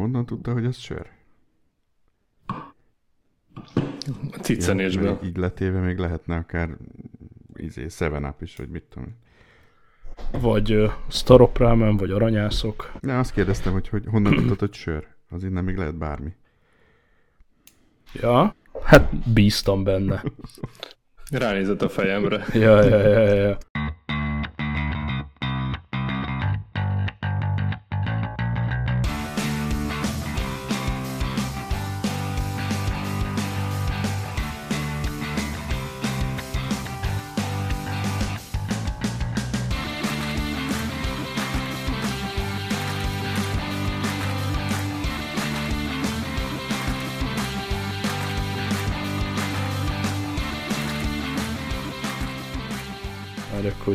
honnan tudta, hogy ez sör? Ciccenésből. Így letéve még lehetne akár izé, Seven Up is, vagy mit tudom. Vagy uh, Starop Ramen, vagy aranyászok. Ne, azt kérdeztem, hogy, hogy honnan tudtad, hogy sör. Az innen még lehet bármi. Ja, hát bíztam benne. Ránézett a fejemre. Ja, ja, ja, ja.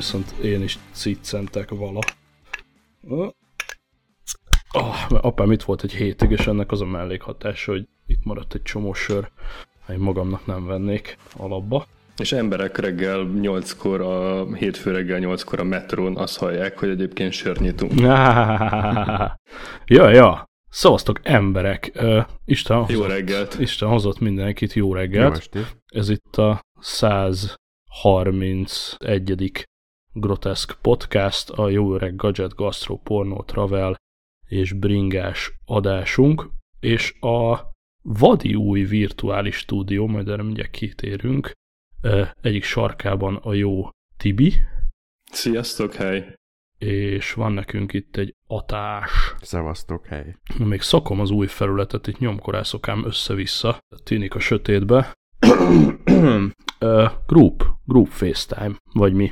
Viszont én is ciccentek vala. Oh, mert apám itt volt egy hétig, és ennek az a mellékhatása, hogy itt maradt egy csomó sör, én magamnak nem vennék alapba. És emberek reggel 8-kor, a hétfő reggel 8-kor a metrón azt hallják, hogy egyébként sör nyitunk. ja, ja. Szavaztok emberek. Uh, Isten hozott, Jó reggelt. Isten hozott mindenkit jó reggelt. Jó estét. Ez itt a 131. Groteszk podcast, a jó öreg gadget, gastro, porno, travel és bringás adásunk, és a vadi új virtuális stúdió, majd erre mindjárt kitérünk, egyik sarkában a jó Tibi, Sziasztok, hely! és van nekünk itt egy atás. Szevasztok, hely. Még szakom az új felületet, itt nyomkorászok ám össze-vissza, tűnik a sötétbe. uh, group, group FaceTime, vagy mi.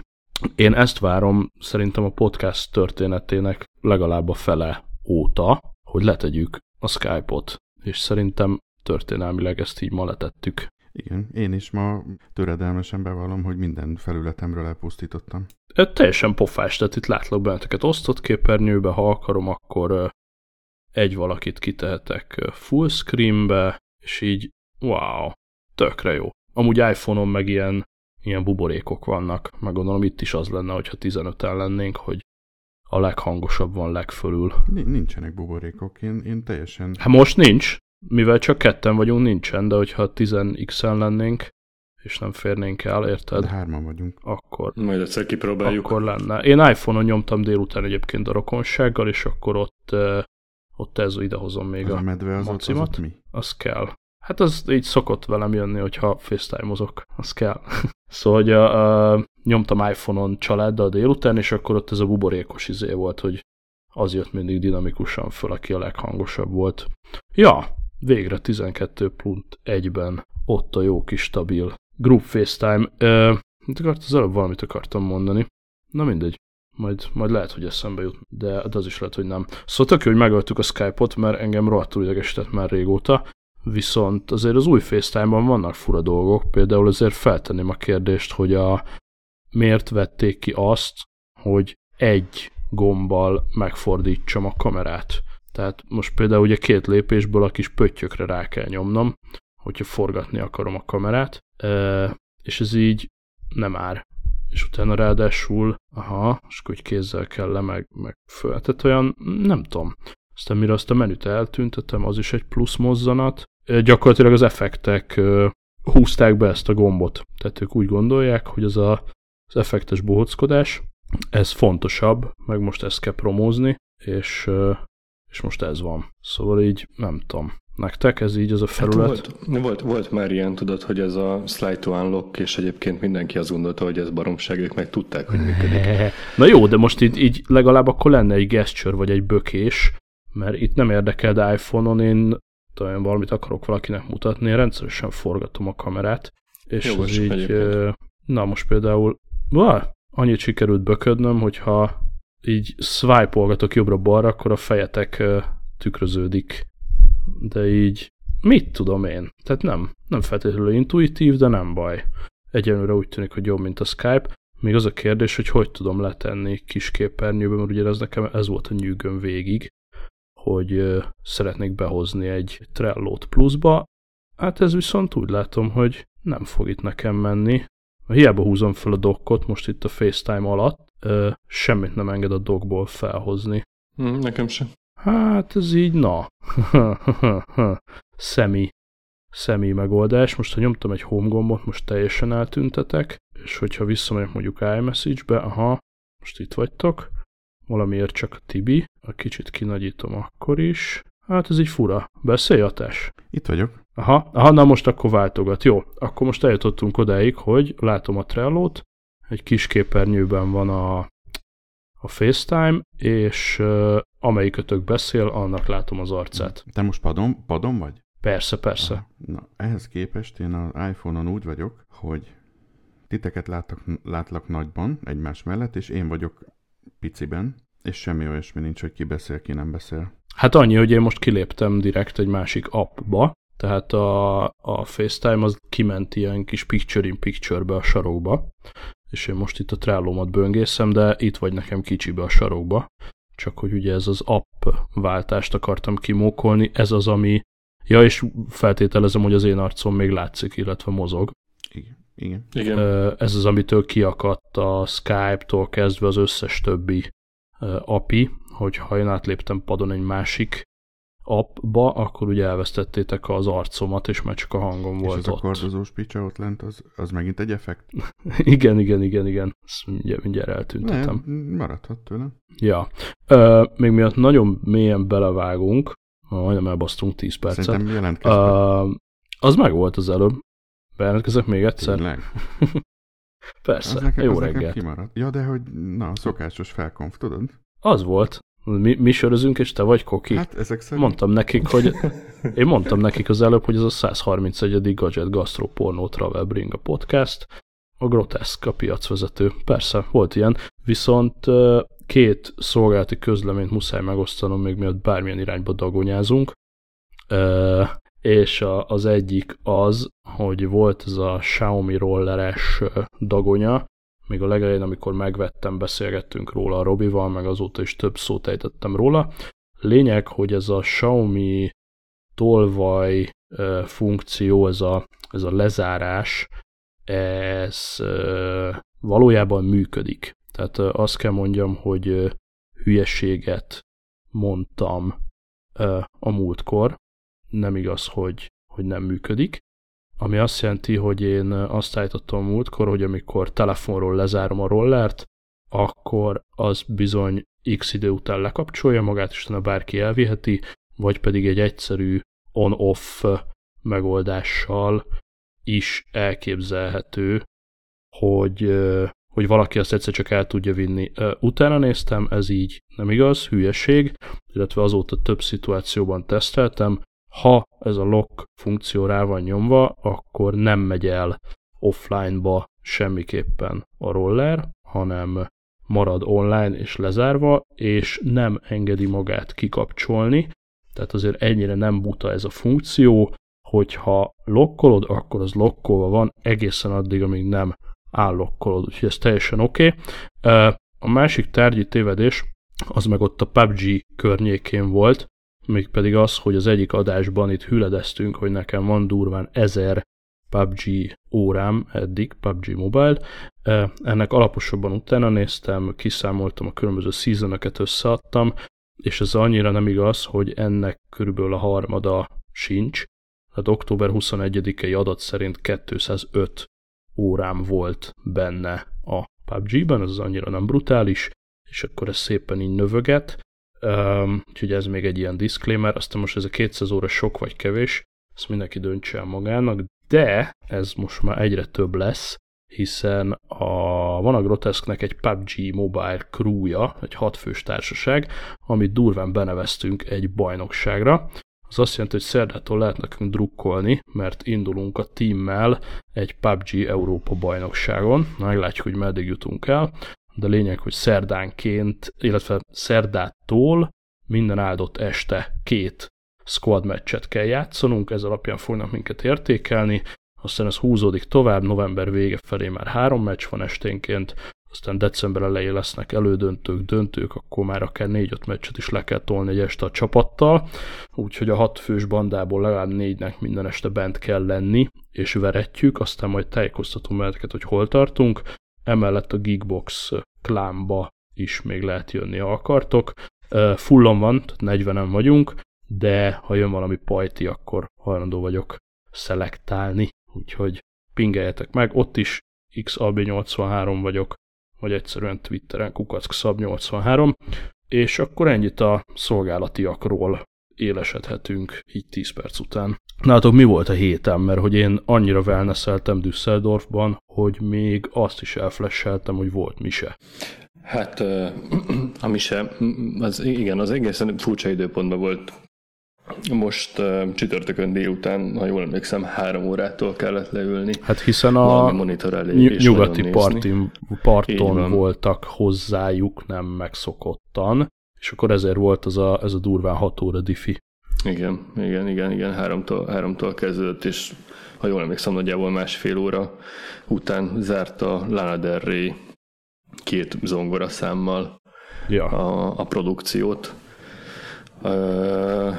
Én ezt várom szerintem a podcast történetének legalább a fele óta, hogy letegyük a Skype-ot, és szerintem történelmileg ezt így ma letettük. Igen, én is ma töredelmesen bevallom, hogy minden felületemről elpusztítottam. Ö, Teljesen pofás, tehát itt látlak benneteket osztott képernyőbe, ha akarom, akkor egy valakit kitehetek full screenbe, és így, wow, tökre jó. Amúgy iPhone-on meg ilyen, ilyen buborékok vannak, meg gondolom itt is az lenne, hogyha 15-en lennénk, hogy a leghangosabb van legfölül. Ni- Nincsenek buborékok, én, én teljesen... Hát most nincs, mivel csak ketten vagyunk, nincsen, de hogyha 10x-en lennénk, és nem férnénk el, De érted? hárman vagyunk. Akkor, Majd egyszer kipróbáljuk. akkor lenne. Én iPhone-on nyomtam délután egyébként a rokonsággal, és akkor ott, ott ez idehozom még Az a a, medve az ott, az ott mi? az kell. Hát az így szokott velem jönni, hogyha facetime-ozok, az kell. szóval, hogy uh, nyomtam iPhone-on családdal délután, és akkor ott ez a buborékos izé volt, hogy az jött mindig dinamikusan föl, aki a leghangosabb volt. Ja, végre 12.1-ben ott a jó kis stabil group FaceTime. Uh, mit akart, az előbb valamit akartam mondani. Na mindegy. Majd, majd lehet, hogy eszembe jut, de, de az is lehet, hogy nem. Szóval tök hogy megöltük a Skype-ot, mert engem rohadtul idegesített már régóta, viszont azért az új FaceTime-ban vannak fura dolgok, például azért feltenném a kérdést, hogy a, miért vették ki azt, hogy egy gombbal megfordítsam a kamerát. Tehát most például ugye két lépésből a kis pöttyökre rá kell nyomnom, hogyha forgatni akarom a kamerát, és ez így nem ár. És utána ráadásul, aha, és akkor hogy kézzel kell le, meg, meg föl. Tehát olyan, nem tudom. Aztán mire azt a menüt eltüntetem, az is egy plusz mozzanat. Gyakorlatilag az effektek húzták be ezt a gombot. Tehát ők úgy gondolják, hogy az a, az effektes bohockodás, ez fontosabb, meg most ezt kell promózni, és, és most ez van. Szóval így, nem tudom. Nektek ez így az a felület? Hát volt, volt, volt már ilyen, tudod, hogy ez a slide to unlock, és egyébként mindenki azt gondolta, hogy ez baromság, ők meg tudták, hogy működik. Na jó, de most így, így legalább akkor lenne egy gesture vagy egy bökés, mert itt nem érdekel, de iPhone-on én talán valamit akarok valakinek mutatni, én rendszeresen forgatom a kamerát, és Jogos ez így, egyébként. na most például, vá, annyit sikerült böködnöm, hogyha így swipe-olgatok jobbra-balra, akkor a fejetek tükröződik. De így, mit tudom én? Tehát nem, nem feltétlenül intuitív, de nem baj. Egyenlőre úgy tűnik, hogy jobb, mint a Skype. Még az a kérdés, hogy hogy tudom letenni kis képernyőbe, mert ugye ez nekem ez volt a nyűgöm végig, hogy szeretnék behozni egy Trello-t pluszba. Hát ez viszont úgy látom, hogy nem fog itt nekem menni. Hiába húzom fel a dokkot most itt a FaceTime alatt, semmit nem enged a dockból felhozni. Hm, nekem sem. Hát ez így, na. Szemi. Szemi megoldás. Most, ha nyomtam egy home gombot, most teljesen eltüntetek, és hogyha visszamegyek mondjuk iMessage-be, aha, most itt vagytok, valamiért csak a Tibi, a kicsit kinagyítom akkor is. Hát ez így fura. Beszélj, Atás? Itt vagyok. Aha, aha, na most akkor váltogat. Jó, akkor most eljutottunk odáig, hogy látom a Trello-t, egy kis képernyőben van a, a FaceTime, és uh, amelyikötök beszél, annak látom az arcát. Te most padon, padon vagy? Persze, persze. Aha. Na, ehhez képest én az iPhone-on úgy vagyok, hogy titeket látlak, látlak nagyban, egymás mellett, és én vagyok piciben, és semmi olyasmi nincs, hogy ki beszél, ki nem beszél. Hát annyi, hogy én most kiléptem direkt egy másik appba, tehát a, a FaceTime az kiment ilyen kis picture-in-picture-be a sarokba, és én most itt a trello böngészem, de itt vagy nekem kicsibe a sarokba, csak hogy ugye ez az app váltást akartam kimókolni, ez az, ami, ja és feltételezem, hogy az én arcom még látszik, illetve mozog. Igen. Igen. Igen. Ez az, amitől kiakadt a Skype-tól kezdve az összes többi API, hogy ha én átléptem padon egy másik appba, akkor ugye elvesztettétek az arcomat, és már csak a hangom és volt ez ott. a kardozós picsa ott lent, az, az megint egy effekt? igen, igen, igen, igen. Ezt mindjárt, mindjárt eltüntetem. Nem, maradhat tőle. Ja. Ö, még miatt nagyon mélyen belevágunk, majdnem elbasztunk 10 percet. Szerintem jelentkeztek. Ö, az meg volt az előbb. Bejelentkezek még egyszer? Tényleg? Persze. Az nekem, Jó az nekem reggelt. kimaradt. Ja, de hogy, na, szokásos felkonf, tudod? Az volt. Mi, mi sörözünk, és te vagy koki. Hát ezek szerint... Mondtam nekik, hogy én mondtam nekik az előbb, hogy ez a 131. Gadget Gastro Porno Travel Bring a podcast, a Grotesque a piacvezető. Persze, volt ilyen, viszont két szolgálati közleményt muszáj megosztanom, még miatt bármilyen irányba dagonyázunk. És a, az egyik az, hogy volt ez a Xiaomi rolleres dagonya, még a legelején, amikor megvettem, beszélgettünk róla a Robival, meg azóta is több szót ejtettem róla. Lényeg, hogy ez a Xiaomi tolvaj funkció, ez a, ez a lezárás, ez valójában működik. Tehát azt kell mondjam, hogy hülyeséget mondtam a múltkor. Nem igaz, hogy, hogy nem működik. Ami azt jelenti, hogy én azt állítottam múltkor, hogy amikor telefonról lezárom a rollert, akkor az bizony x idő után lekapcsolja magát, és utána bárki elviheti, vagy pedig egy egyszerű on-off megoldással is elképzelhető, hogy, hogy valaki azt egyszer csak el tudja vinni. Utána néztem, ez így nem igaz, hülyeség, illetve azóta több szituációban teszteltem, ha ez a lock funkció rá van nyomva, akkor nem megy el offline-ba semmiképpen a roller, hanem marad online és lezárva, és nem engedi magát kikapcsolni, tehát azért ennyire nem buta ez a funkció, hogyha lokkolod, akkor az lokkolva van egészen addig, amíg nem állokkolod, úgyhogy ez teljesen oké. Okay. A másik tárgyi tévedés, az meg ott a PUBG környékén volt, mégpedig az, hogy az egyik adásban itt hüledeztünk, hogy nekem van durván ezer PUBG órám eddig, PUBG Mobile. Ennek alaposabban utána néztem, kiszámoltam a különböző seasonöket összeadtam, és ez annyira nem igaz, hogy ennek körülbelül a harmada sincs. Tehát október 21-i adat szerint 205 órám volt benne a PUBG-ben, ez annyira nem brutális, és akkor ez szépen így növöget. Um, úgyhogy ez még egy ilyen disclaimer, aztán most ez a 200 óra sok vagy kevés, ezt mindenki döntse el magának, de ez most már egyre több lesz, hiszen a, van a Grotesknek egy PUBG Mobile crewja, egy hatfős társaság, amit durván beneveztünk egy bajnokságra. Az azt jelenti, hogy szerdától lehet nekünk drukkolni, mert indulunk a teammel egy PUBG Európa bajnokságon. Meglátjuk, hogy meddig jutunk el de lényeg, hogy szerdánként, illetve szerdától minden áldott este két squad meccset kell játszanunk, ez alapján fognak minket értékelni, aztán ez húzódik tovább, november vége felé már három meccs van esténként, aztán december elején lesznek elődöntők, döntők, akkor már akár négy-öt meccset is le kell tolni egy este a csapattal, úgyhogy a hat fős bandából legalább négynek minden este bent kell lenni, és veretjük, aztán majd tájékoztatunk meheteket, hogy hol tartunk, emellett a Geekbox klánba is még lehet jönni, ha akartok. Fullon van, 40-en vagyunk, de ha jön valami pajti, akkor hajlandó vagyok szelektálni, úgyhogy pingeljetek meg, ott is XAB83 vagyok, vagy egyszerűen Twitteren kukaczkszab83, és akkor ennyit a szolgálatiakról élesedhetünk így 10 perc után. Nálatok mi volt a héten, mert hogy én annyira wellnesseltem Düsseldorfban, hogy még azt is elflesseltem, hogy volt mise. Hát a mise, az, igen, az egészen furcsa időpontban volt most csütörtökön délután, ha jól emlékszem, három órától kellett leülni. Hát hiszen a monitor elé ny- nyugati partin, parton voltak hozzájuk, nem megszokottan, és akkor ezért volt az a, ez a durván hat óra diffi. Igen, igen, igen, igen, háromtól, háromtól kezdődött, és ha jól emlékszem, nagyjából másfél óra után zárt a Lana Del Rey két zongora számmal ja. a, a produkciót. Uh,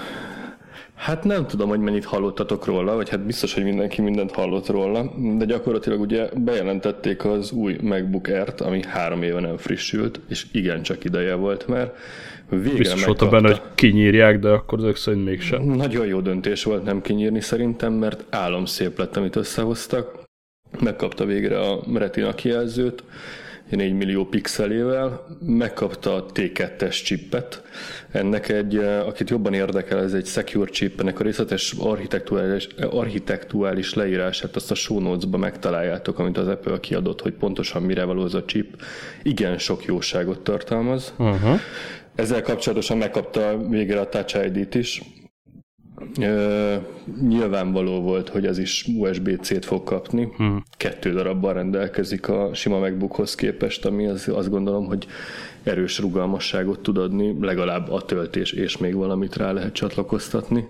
Hát nem tudom, hogy mennyit hallottatok róla, vagy hát biztos, hogy mindenki mindent hallott róla, de gyakorlatilag ugye bejelentették az új MacBook Air-t, ami három éve nem frissült, és igencsak ideje volt már. Végre Biztos volt benne, hogy kinyírják, de akkor ezek szerint mégsem. Nagyon jó döntés volt nem kinyírni szerintem, mert álom szép lett, amit összehoztak. Megkapta végre a Retina kijelzőt, 4 millió pixelével, megkapta a T2-es chipet. Ennek egy, akit jobban érdekel, ez egy secure chip, ennek a részletes architektuális, architektuális leírását azt a show notes-ba megtaláljátok, amit az Apple kiadott, hogy pontosan mire való az a chip. Igen sok jóságot tartalmaz. Uh-huh. Ezzel kapcsolatosan megkapta végre a Touch ID-t is, Uh, nyilvánvaló volt, hogy ez is USB-C-t fog kapni. Hmm. Kettő darabban rendelkezik a sima MacBookhoz képest, ami az, azt gondolom, hogy erős rugalmasságot tud adni, legalább a töltés és még valamit rá lehet csatlakoztatni.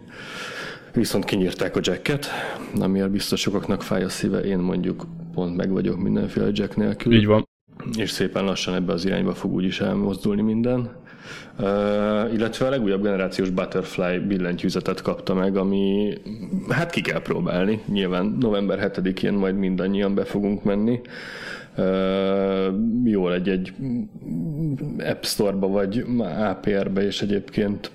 Viszont kinyírták a jacket, amiért biztos sokaknak fáj a szíve, én mondjuk pont meg vagyok mindenféle jack nélkül. Így van. És szépen lassan ebbe az irányba fog úgyis elmozdulni minden. Illetve a legújabb generációs Butterfly billentyűzetet kapta meg, ami hát ki kell próbálni. Nyilván november 7-én majd mindannyian be fogunk menni. Uh, jól egy-egy App Store-ba vagy APR-be, és egyébként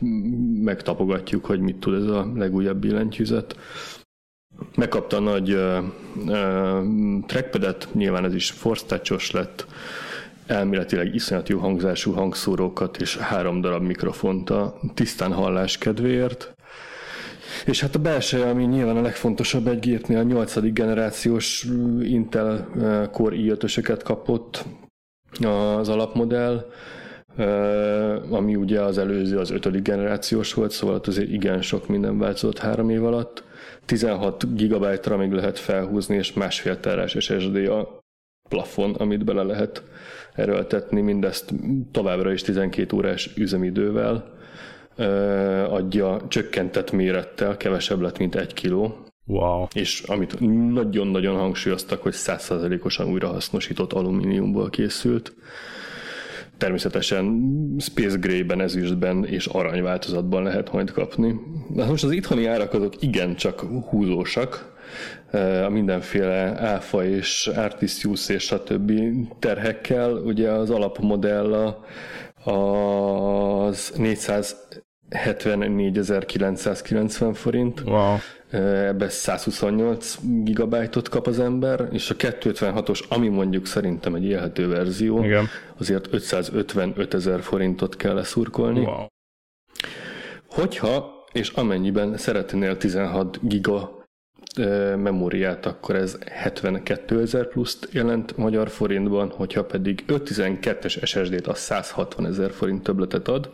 megtapogatjuk, hogy mit tud ez a legújabb billentyűzet. Megkapta a nagy uh, uh, trackpadet, nyilván ez is force lett, elméletileg iszonyat jó hangzású hangszórókat és három darab mikrofont a tisztán hallás kedvéért. És hát a belső, ami nyilván a legfontosabb egy gépnél, a 8. generációs Intel eh, Core i5-ösöket kapott az alapmodell, eh, ami ugye az előző, az 5. generációs volt, szóval azért igen sok minden változott három év alatt. 16 GB-ra még lehet felhúzni, és másfél terás SSD a plafon, amit bele lehet erőltetni, mindezt továbbra is 12 órás üzemidővel adja csökkentett mérettel, kevesebb lett, mint egy kiló. Wow. És amit nagyon-nagyon hangsúlyoztak, hogy 100%-osan újrahasznosított alumíniumból készült. Természetesen Space Gray-ben, ezüstben és arany változatban lehet majd kapni. De most az itthoni árak azok igencsak húzósak, a mindenféle áfa és Artisius és stb. terhekkel. Ugye az alapmodell az 474.990 forint. Wow. Ebbe 128 gigabájtot kap az ember, és a 256-os, ami mondjuk szerintem egy élhető verzió, Igen. azért 555 ezer forintot kell leszurkolni. Wow. Hogyha és amennyiben szeretnél 16 giga memóriát, akkor ez 72 ezer pluszt jelent magyar forintban, hogyha pedig 512-es SSD-t, az 160 ezer forint többletet ad.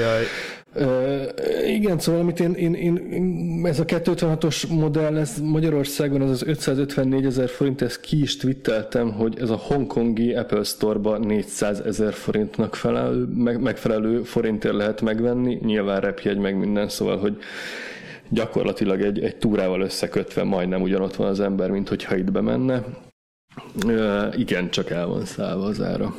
Jaj. Uh, igen, szóval amit én, én, én, ez a 256-os modell, ez Magyarországon az az 554 ezer forint, ezt ki is twitteltem, hogy ez a hongkongi Apple Store-ba 400 ezer forintnak felelő, meg, megfelelő forintért lehet megvenni, nyilván repjegy meg minden, szóval, hogy gyakorlatilag egy, egy túrával összekötve majdnem ugyanott van az ember, mint hogyha itt bemenne. Uh, igen, csak el van szállva az ára.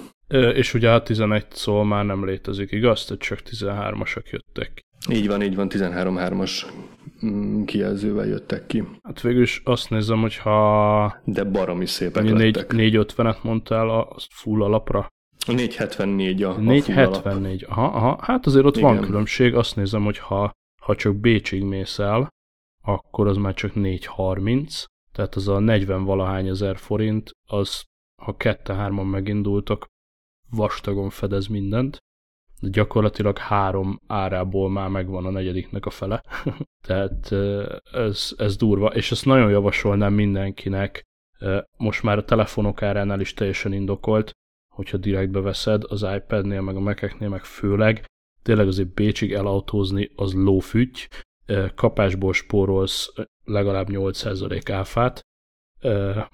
És ugye a 11 szó már nem létezik, igaz? Tehát csak 13-asak jöttek. Így van, így van, 13-3-as mm, kijelzővel jöttek ki. Hát végül is azt nézem, hogy ha... De baromi szépek 4, lettek. 450-et mondtál a full alapra. A 474 a, 474, aha, aha, hát azért ott Igen. van különbség, azt nézem, hogy ha, ha csak Bécsig mész el, akkor az már csak 430, tehát az a 40 valahány ezer forint, az ha kette-hárman megindultak, vastagon fedez mindent, de gyakorlatilag három árából már megvan a negyediknek a fele. Tehát ez, ez durva, és ezt nagyon javasolnám mindenkinek, most már a telefonok áránál is teljesen indokolt, hogyha direktbe veszed az iPad-nél, meg a Mac-eknél, meg főleg, tényleg azért Bécsig elautózni az lófügy, kapásból spórolsz legalább 8% áfát,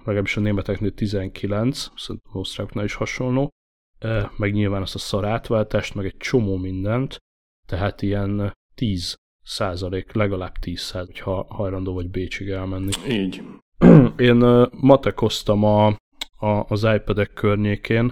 legalábbis a németeknél 19, szerintem osztráknál is hasonló, meg nyilván azt a szarátváltást, meg egy csomó mindent, tehát ilyen 10 százalék, legalább 10 százalék, hogyha hajlandó vagy Bécsig elmenni. Így. Én matekoztam a, a, az iPad-ek környékén,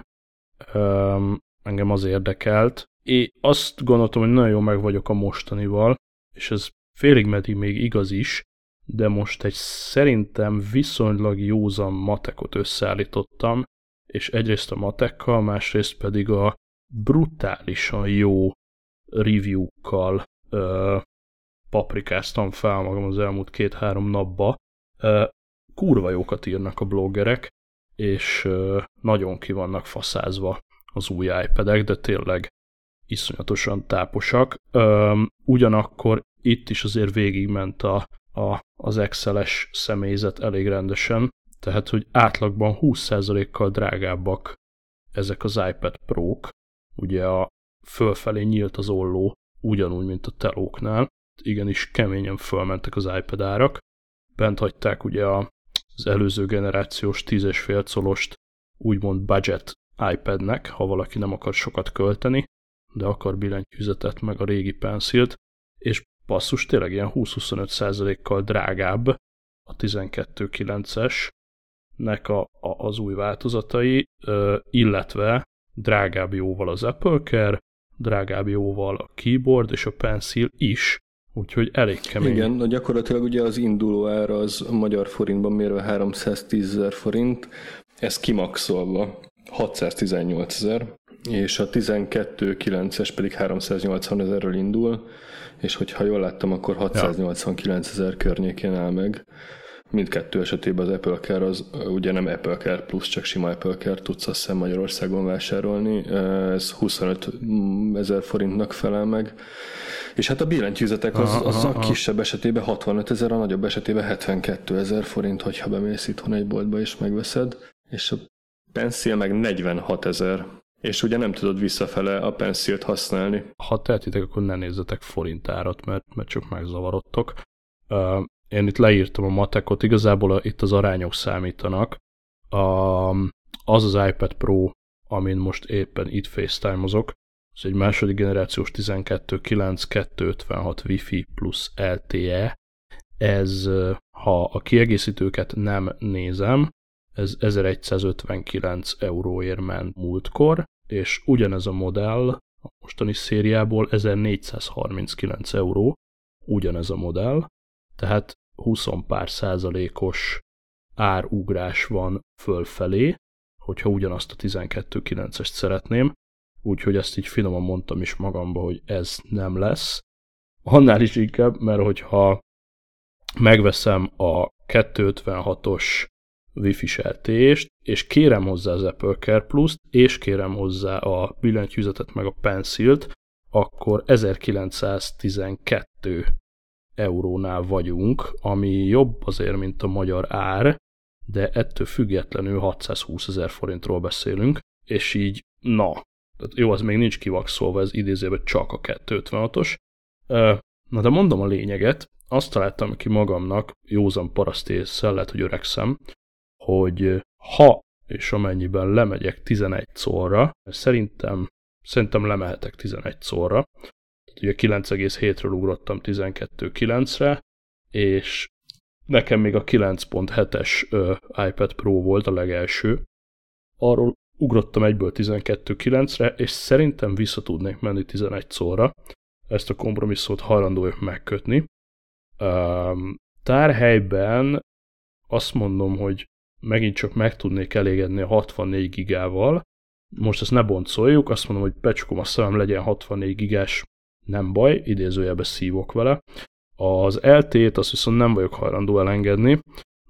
engem az érdekelt. Én azt gondoltam, hogy nagyon jó meg vagyok a mostanival, és ez félig meddig még igaz is, de most egy szerintem viszonylag józan matekot összeállítottam, és egyrészt a matekkal, másrészt pedig a brutálisan jó review-kkal ö, paprikáztam fel magam az elmúlt két-három napba. Ö, kurva jókat írnak a bloggerek, és ö, nagyon ki vannak faszázva az új iPad-ek, de tényleg iszonyatosan táposak. Ugyanakkor itt is azért végigment a, a, az Excel-es személyzet elég rendesen, tehát, hogy átlagban 20%-kal drágábbak ezek az iPad Pro-k, ugye a fölfelé nyílt az olló, ugyanúgy, mint a telóknál, igenis keményen fölmentek az iPad árak, bent hagyták ugye a, az előző generációs 10,5 colost úgymond budget iPadnek, ha valaki nem akar sokat költeni, de akar billentyűzetet meg a régi pencilt, és passzus tényleg ilyen 20-25%-kal drágább a 12.9-es, nek a, a, az új változatai, illetve drágább jóval az Apple Care, drágább jóval a keyboard és a pencil is, úgyhogy elég kemény. Igen, gyakorlatilag ugye az induló ára az magyar forintban mérve 310 ezer forint, ez kimaxolva 618 ezer, és a 12.9-es pedig 380 ezerről indul, és hogyha jól láttam, akkor 689 ezer környékén áll meg mindkettő esetében az Apple Care az ugye nem Apple Care Plus, csak sima Apple Care tudsz azt hiszem Magyarországon vásárolni. Ez 25 ezer forintnak felel meg. És hát a billentyűzetek az, az a kisebb esetében 65 ezer, a nagyobb esetében 72 ezer forint, hogyha bemész itthon egy boltba és megveszed. És a Pencil meg 46 ezer. És ugye nem tudod visszafele a pencilt használni. Ha tehetitek, akkor ne nézzetek forintárat, mert, mert csak megzavarodtok én itt leírtam a matekot, igazából a, itt az arányok számítanak. A, az az iPad Pro, amin most éppen itt FaceTime-ozok, ez egy második generációs 12.9.256 Wi-Fi plusz LTE. Ez, ha a kiegészítőket nem nézem, ez 1159 euróért ment múltkor, és ugyanez a modell a mostani szériából 1439 euró, ugyanez a modell, tehát 20 pár százalékos árugrás van fölfelé, hogyha ugyanazt a 12.9-est szeretném, úgyhogy ezt így finoman mondtam is magamba, hogy ez nem lesz. Annál is inkább, mert hogyha megveszem a 256-os Wi-Fi sertést, és kérem hozzá az Apple Care Plus-t, és kérem hozzá a billentyűzetet meg a pencilt, akkor 1912 eurónál vagyunk, ami jobb azért, mint a magyar ár, de ettől függetlenül 620 ezer forintról beszélünk, és így na, tehát jó, az még nincs kivakszolva, ez idézőben csak a 256-os. Na de mondom a lényeget, azt találtam ki magamnak, józan paraszt észre, lehet, hogy öregszem, hogy ha és amennyiben lemegyek 11 szorra, szerintem, szerintem lemehetek 11 szorra, ugye 9,7-ről ugrottam 12,9-re, és nekem még a 9.7-es iPad Pro volt a legelső. Arról ugrottam egyből 12.9-re, és szerintem vissza tudnék menni 11 szóra. Ezt a kompromisszót hajlandó vagyok megkötni. Tárhelyben azt mondom, hogy megint csak meg tudnék elégedni a 64 gigával, most ezt ne boncoljuk, azt mondom, hogy becsukom a szemem, legyen 64 gigás, nem baj, idézőjelbe szívok vele. Az LT-t azt viszont nem vagyok hajlandó elengedni,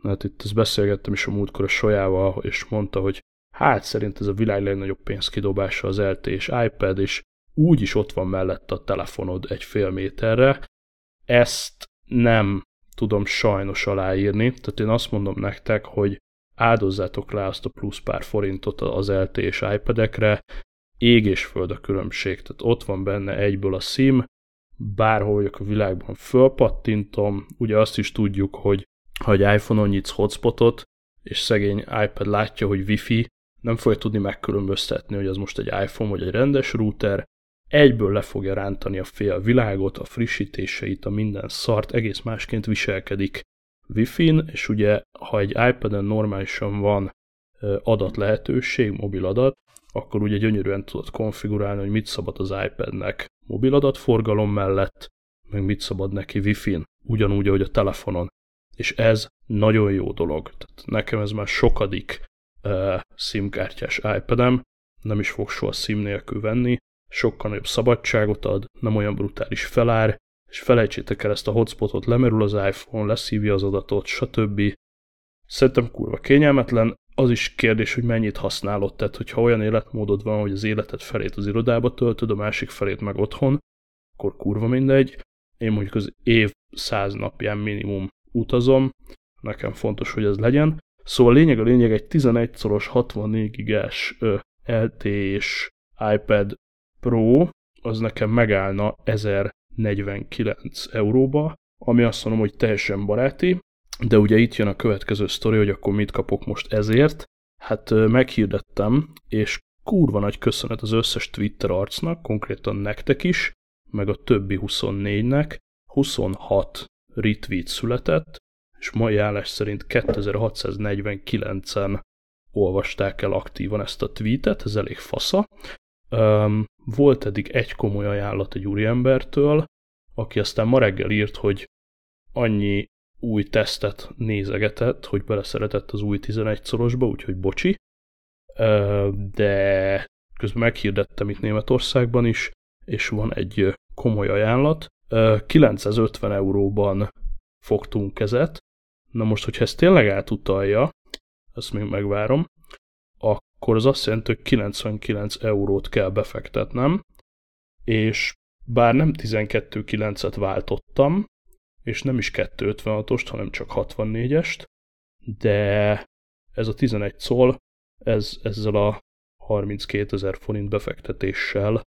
mert itt ezt beszélgettem is a múltkor a Sojával, és mondta, hogy hát szerint ez a világ legnagyobb pénzkidobása az LT és iPad, és úgy is ott van mellett a telefonod egy fél méterre. Ezt nem tudom sajnos aláírni, tehát én azt mondom nektek, hogy áldozzátok le azt a plusz pár forintot az LT és iPad-ekre, ég és föld a különbség, tehát ott van benne egyből a SIM, bárhol vagyok a világban fölpattintom, ugye azt is tudjuk, hogy ha egy iPhone-on nyitsz hotspotot, és szegény iPad látja, hogy Wi-Fi, nem fogja tudni megkülönböztetni, hogy az most egy iPhone vagy egy rendes router, egyből le fogja rántani a fél világot, a frissítéseit, a minden szart, egész másként viselkedik Wi-Fi-n, és ugye, ha egy iPad-en normálisan van adat lehetőség, mobil adat, akkor ugye gyönyörűen tudod konfigurálni, hogy mit szabad az iPad-nek mobil adatforgalom mellett, meg mit szabad neki Wi-Fi-n, ugyanúgy, ahogy a telefonon. És ez nagyon jó dolog. Tehát nekem ez már sokadik uh, SIM-kártyás iPad-em, nem is fog soha SIM nélkül venni, sokkal nagyobb szabadságot ad, nem olyan brutális felár, és felejtsétek el ezt a hotspotot, lemerül az iPhone, leszívja az adatot, stb. Szerintem kurva kényelmetlen, az is kérdés, hogy mennyit használod, tehát hogyha olyan életmódod van, hogy az életed felét az irodába töltöd, a másik felét meg otthon, akkor kurva mindegy. Én mondjuk az év száz napján minimum utazom, nekem fontos, hogy ez legyen. Szóval a lényeg a lényeg egy 11 szoros 64 gigás LT és iPad Pro, az nekem megállna 1049 euróba, ami azt mondom, hogy teljesen baráti, de ugye itt jön a következő sztori, hogy akkor mit kapok most ezért. Hát meghirdettem, és kurva nagy köszönet az összes Twitter arcnak, konkrétan nektek is, meg a többi 24-nek. 26 retweet született, és mai állás szerint 2649-en olvasták el aktívan ezt a tweetet, ez elég fasza. Um, volt eddig egy komoly ajánlat egy úriembertől, aki aztán ma reggel írt, hogy annyi új tesztet nézegetett, hogy beleszeretett az új 11-szorosba, úgyhogy bocsi. De közben meghirdettem itt Németországban is, és van egy komoly ajánlat. 950 euróban fogtunk kezet. Na most, hogyha ezt tényleg átutalja, ezt még megvárom, akkor az azt jelenti, hogy 99 eurót kell befektetnem, és bár nem 12.9-et váltottam, és nem is 256-ost, hanem csak 64-est, de ez a 11 szól, ez, ezzel a 32 ezer forint befektetéssel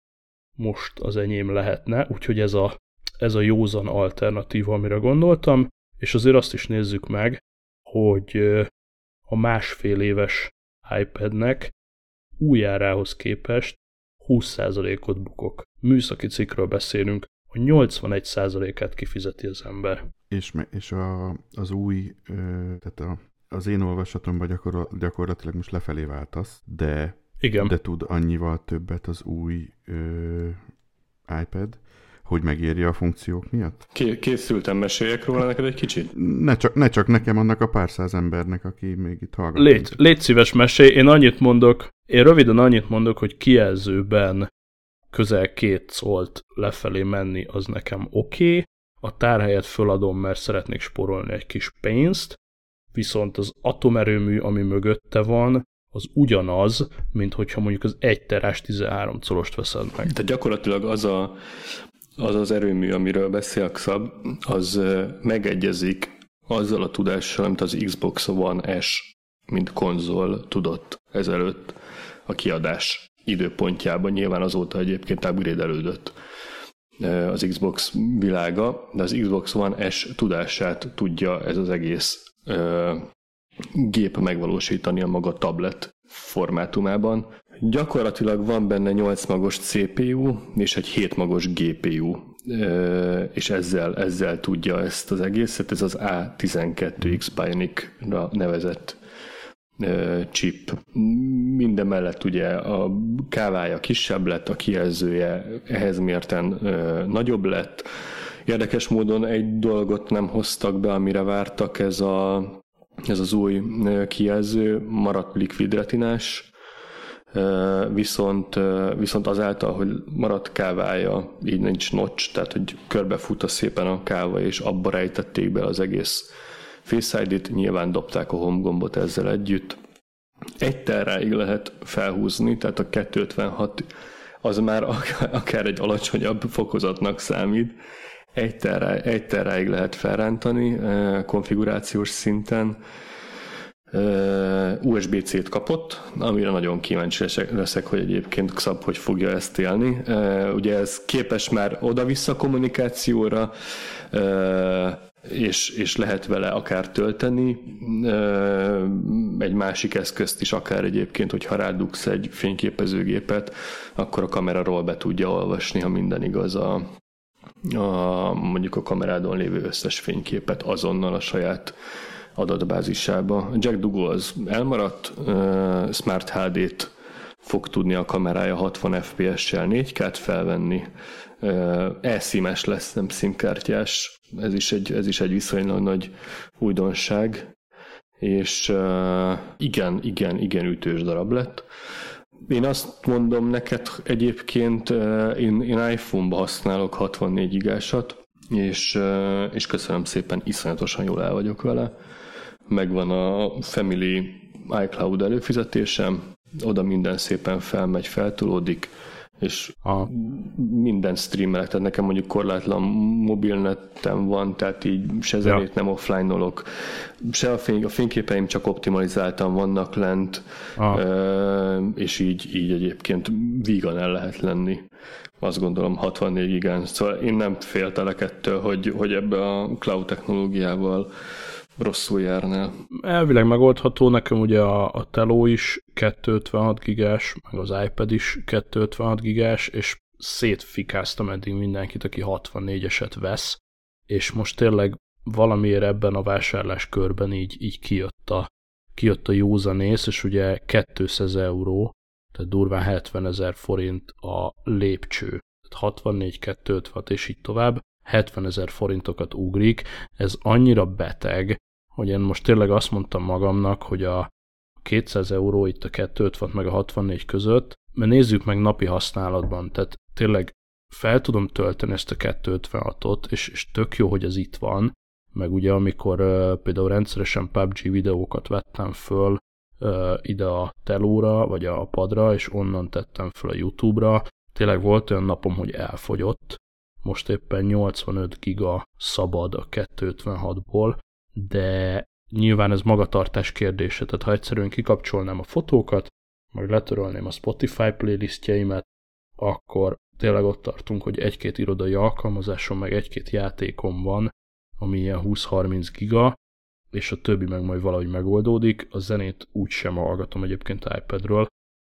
most az enyém lehetne, úgyhogy ez a, ez a józan alternatíva, amire gondoltam, és azért azt is nézzük meg, hogy a másfél éves iPadnek újjárához képest 20%-ot bukok. Műszaki cikkről beszélünk, a 81%-át kifizeti az ember. És, és a, az új, tehát a, az én olvasatomban gyakor, gyakorlatilag most lefelé váltasz, de, Igen. de tud annyival többet az új ö, iPad, hogy megérje a funkciók miatt? Készültem, meséljek róla neked egy kicsit? Ne csak, ne csak nekem, annak a pár száz embernek, aki még itt hallgat. Légy, légy szíves, mesélj. Én annyit mondok, én röviden annyit mondok, hogy kijelzőben közel két szólt lefelé menni, az nekem oké. Okay. A tárhelyet föladom, mert szeretnék sporolni egy kis pénzt, viszont az atomerőmű, ami mögötte van, az ugyanaz, mint hogyha mondjuk az 1 terás 13 colost veszed meg. Tehát gyakorlatilag az a, az az erőmű, amiről beszél Xab, az megegyezik azzal a tudással, amit az Xbox One S, mint konzol tudott ezelőtt a kiadás időpontjában. Nyilván azóta egyébként upgrade az Xbox világa, de az Xbox One S tudását tudja ez az egész gép megvalósítani a maga tablet formátumában. Gyakorlatilag van benne 8 magos CPU és egy 7 magos GPU, és ezzel, ezzel tudja ezt az egészet. Ez az A12X Bionic-ra nevezett chip. Minden mellett ugye a kávája kisebb lett, a kijelzője ehhez mérten nagyobb lett. Érdekes módon egy dolgot nem hoztak be, amire vártak, ez, a, ez az új kijelző maradt likvid retinás viszont, viszont azáltal, hogy maradt kávája, így nincs nocs, tehát hogy körbefut a szépen a káva, és abba rejtették be az egész Face ID-t, nyilván dobták a home gombot ezzel együtt. Egy terráig lehet felhúzni, tehát a 256 az már akár egy alacsonyabb fokozatnak számít. Egy, terrá, egy terráig lehet felrántani konfigurációs szinten, USB-C-t kapott, amire nagyon kíváncsi leszek, hogy egyébként Xab hogy fogja ezt élni. Ugye ez képes már oda-vissza kommunikációra, és, és lehet vele akár tölteni egy másik eszközt is, akár egyébként, hogyha rádugsz egy fényképezőgépet, akkor a kamera be tudja olvasni, ha minden igaz a, a mondjuk a kamerádon lévő összes fényképet azonnal a saját adatbázisába. Jack Dougal az elmaradt, uh, Smart HD-t fog tudni a kamerája 60 fps-sel 4K-t felvenni, e-SIM-es lesz, nem SIM-kártyás, ez is egy, ez is egy viszonylag nagy újdonság, és igen, igen, igen ütős darab lett. Én azt mondom neked egyébként, én, én iPhone-ba használok 64 gigásat, és, és köszönöm szépen, iszonyatosan jól el vagyok vele megvan a Family iCloud előfizetésem, oda minden szépen felmegy, feltulódik, és a... minden streamelek, tehát nekem mondjuk korlátlan mobilnetem van, tehát így se zenét ja. nem offline-olok, se a, fény, a fényképeim csak optimalizáltan vannak lent, a... és így, így egyébként vígan el lehet lenni. Azt gondolom 64 gigán. Szóval én nem féltelek ettől, hogy, hogy ebbe a cloud technológiával rosszul járnál. Elvileg megoldható, nekem ugye a, a Teló is 256 gigás, meg az iPad is 256 gigás, és szétfikáztam eddig mindenkit, aki 64-eset vesz, és most tényleg valamiért ebben a vásárlás körben így, így kijött a, kijött a józanész, és ugye 200 euró, tehát durván 70 ezer forint a lépcső. Tehát 64, 256 és így tovább. 70 ezer forintokat ugrik, ez annyira beteg, hogy én most tényleg azt mondtam magamnak, hogy a 200 euró itt a 250 meg a 64 között, mert nézzük meg napi használatban, tehát tényleg fel tudom tölteni ezt a 256-ot, és, és tök jó, hogy ez itt van, meg ugye amikor uh, például rendszeresen PUBG videókat vettem föl uh, ide a telóra, vagy a padra, és onnan tettem föl a YouTube-ra, tényleg volt olyan napom, hogy elfogyott, most éppen 85 giga szabad a 256-ból, de nyilván ez magatartás kérdése, tehát ha egyszerűen kikapcsolnám a fotókat, meg letörölném a Spotify playlistjeimet, akkor tényleg ott tartunk, hogy egy-két irodai alkalmazásom, meg egy-két játékom van, ami ilyen 20-30 giga, és a többi meg majd valahogy megoldódik. A zenét úgy sem hallgatom egyébként iPadről,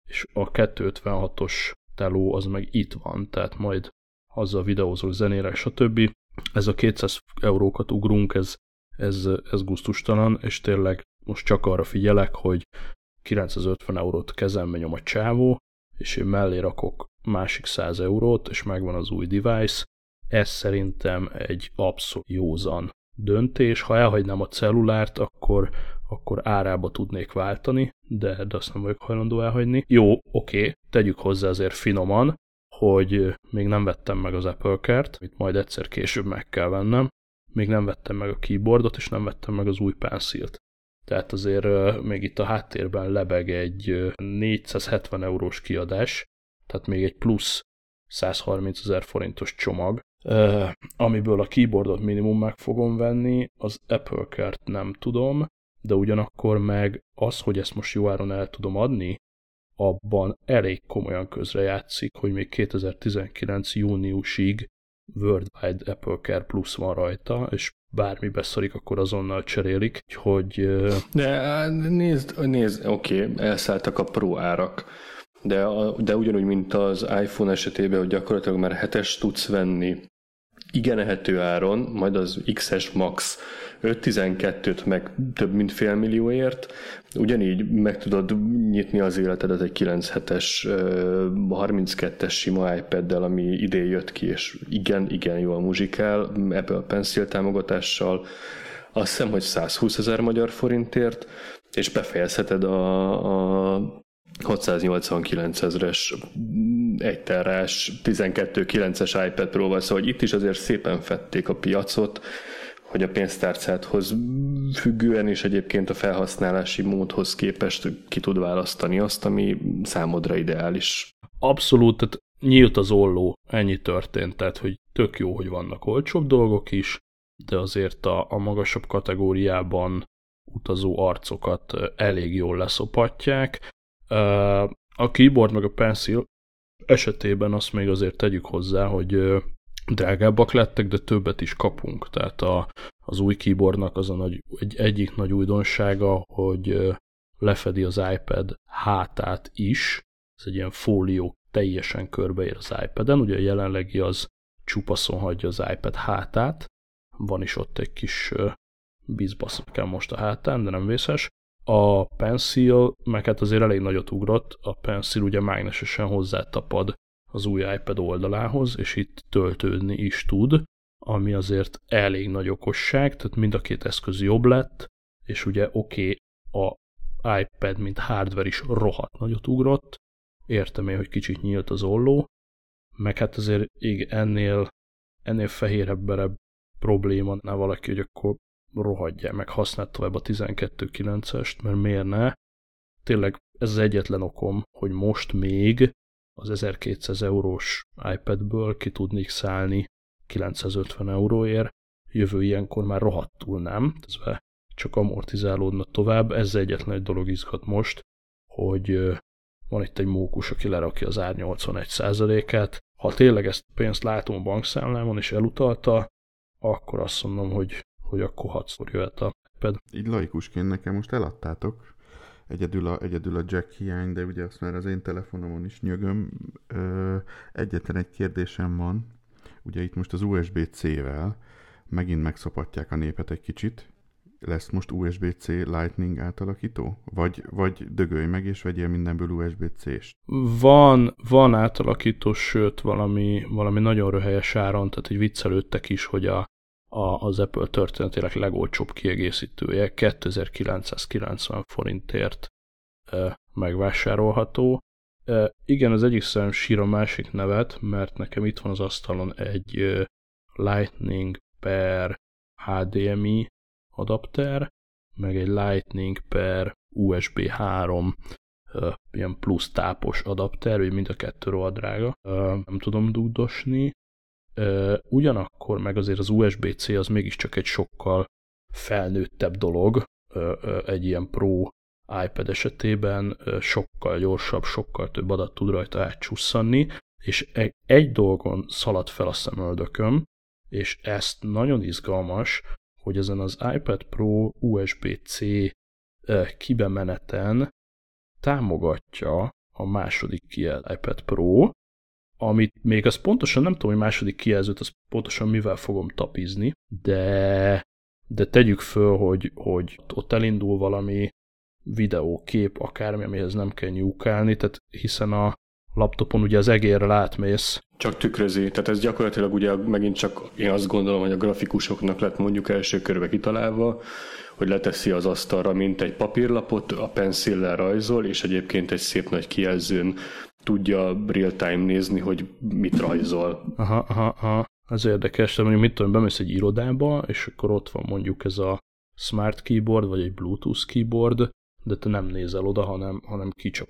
és a 256-os teló az meg itt van, tehát majd azzal videózok zenére, stb. Ez a 200 eurókat ugrunk, ez ez, ez guztustalan, és tényleg most csak arra figyelek, hogy 950 eurót kezembe nyom a csávó, és én mellé rakok másik 100 eurót, és megvan az új device. Ez szerintem egy abszolút józan döntés. Ha elhagynám a cellulárt, akkor, akkor árába tudnék váltani, de, de azt nem vagyok hajlandó elhagyni. Jó, oké, okay, tegyük hozzá azért finoman, hogy még nem vettem meg az Apple Card, amit majd egyszer később meg kell vennem, még nem vettem meg a keyboardot, és nem vettem meg az új pencilt. Tehát azért még itt a háttérben lebeg egy uh, 470 eurós kiadás, tehát még egy plusz 130 ezer forintos csomag, amiből a keyboardot minimum meg fogom venni, az Apple Card nem tudom, de ugyanakkor meg az, hogy ezt most jó áron el tudom adni, abban elég komolyan közrejátszik, hogy még 2019 júniusig Worldwide Apple Care Plus van rajta, és bármi beszorik, akkor azonnal cserélik, hogy... De nézd, nézd oké, okay, elszálltak a Pro árak, de, de ugyanúgy, mint az iPhone esetében, hogy gyakorlatilag már hetes tudsz venni igen ehető áron, majd az XS Max 5-12-t meg több mint fél millióért, ugyanígy meg tudod nyitni az életedet egy 9 es 32-es sima iPad-del, ami idén jött ki, és igen, igen jól muzsikál, Apple Pencil támogatással, azt hiszem, hogy 120 ezer magyar forintért, és befejezheted a, a 689 ezeres, 1 terás, 12.9-es iPad Pro-val, szóval itt is azért szépen fették a piacot, hogy a pénztárcádhoz függően és egyébként a felhasználási módhoz képest ki tud választani azt, ami számodra ideális. Abszolút, tehát nyílt az olló, ennyi történt, tehát hogy tök jó, hogy vannak olcsóbb dolgok is, de azért a, a magasabb kategóriában utazó arcokat elég jól leszopatják. A keyboard meg a pencil esetében azt még azért tegyük hozzá, hogy drágábbak lettek, de többet is kapunk. Tehát a, az új keyboardnak az a nagy, egy, egyik nagy újdonsága, hogy lefedi az iPad hátát is. Ez egy ilyen fólió teljesen körbeér az iPad-en. Ugye a jelenlegi az csupaszon hagyja az iPad hátát. Van is ott egy kis bizbasz kell most a hátán, de nem vészes. A Pencil, meg hát azért elég nagyot ugrott, a Pencil ugye mágnesesen hozzátapad az új iPad oldalához, és itt töltődni is tud, ami azért elég nagy okosság, tehát mind a két eszköz jobb lett, és ugye oké, okay, a iPad, mint hardware is rohadt nagyot ugrott, értem én, hogy kicsit nyílt az olló, meg hát azért így ennél, ennél fehérebberebb probléma, na valaki, hogy akkor rohadja, meg használt tovább a 12.9-est, mert miért ne? Tényleg ez az egyetlen okom, hogy most még az 1200 eurós iPadből ki tudnék szállni 950 euróért, jövő ilyenkor már rohadtul nem, ez csak amortizálódna tovább. Ez egyetlen egy dolog izgat most, hogy van itt egy mókus, aki lerakja az ár 81%-át. Ha tényleg ezt pénzt látom a bankszámlámon és elutalta, akkor azt mondom, hogy, hogy akkor hatszor jöhet a iPad. Így laikusként nekem most eladtátok, egyedül a, egyedül a jack hiány, de ugye azt már az én telefonomon is nyögöm. Ö, egyetlen egy kérdésem van, ugye itt most az USB-C-vel megint megszopatják a népet egy kicsit, lesz most USB-C Lightning átalakító? Vagy, vagy dögölj meg és vegyél mindenből USB-C-st? Van, van átalakító, sőt valami, valami nagyon röhelyes áron, tehát így viccelődtek is, hogy a, a, az Apple történetének legolcsóbb kiegészítője 2990 forintért megvásárolható. Igen, az egyik szem sír a másik nevet, mert nekem itt van az asztalon egy Lightning per HDMI adapter, meg egy Lightning per USB 3 uh, ilyen plusz tápos adapter, hogy mind a kettő rohadt drága. Nem tudom dúdosni. Ugyanakkor meg azért az USB-C az mégiscsak egy sokkal felnőttebb dolog, egy ilyen Pro iPad esetében sokkal gyorsabb, sokkal több adat tud rajta átcsusszanni, és egy, egy dolgon szalad fel a szemöldököm, és ezt nagyon izgalmas, hogy ezen az iPad Pro USB-C kibemeneten támogatja a második kiel iPad Pro, amit még az pontosan nem tudom, hogy második kijelzőt, az pontosan mivel fogom tapizni, de, de tegyük föl, hogy, hogy ott elindul valami videó, kép, akármi, amihez nem kell nyúkálni, tehát hiszen a laptopon ugye az egérrel átmész. Csak tükrözi, tehát ez gyakorlatilag ugye megint csak én azt gondolom, hogy a grafikusoknak lett mondjuk első körbe kitalálva, hogy leteszi az asztalra, mint egy papírlapot, a pencillel rajzol, és egyébként egy szép nagy kijelzőn tudja real-time nézni, hogy mit rajzol. Aha, aha, aha. Ez érdekes, de mondjuk mit tudom, bemész egy irodába, és akkor ott van mondjuk ez a smart keyboard, vagy egy bluetooth keyboard, de te nem nézel oda, hanem, hanem kicsap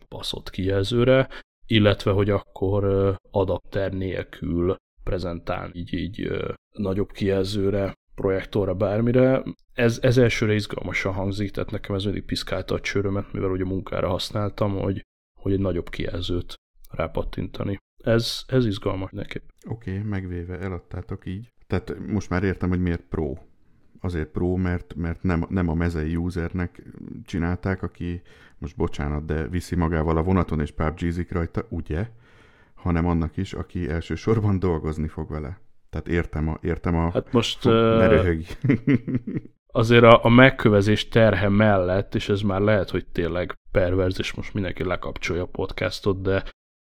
kijelzőre, illetve hogy akkor adapter nélkül prezentál így, így nagyobb kijelzőre, projektorra, bármire. Ez, ez elsőre izgalmasan hangzik, tehát nekem ez mindig piszkálta a csőrömet, mivel ugye munkára használtam, hogy, hogy egy nagyobb kijelzőt rápattintani. Ez, ez izgalmas nekem. Oké, okay, megvéve eladtátok így. Tehát most már értem, hogy miért Pro azért pro, mert, mert nem, nem a mezei usernek csinálták, aki most bocsánat, de viszi magával a vonaton és pubg rajta, ugye? Hanem annak is, aki elsősorban dolgozni fog vele. Tehát értem a... Értem a hát most... Fog, azért a, a megkövezés terhe mellett, és ez már lehet, hogy tényleg perverz, és most mindenki lekapcsolja a podcastot, de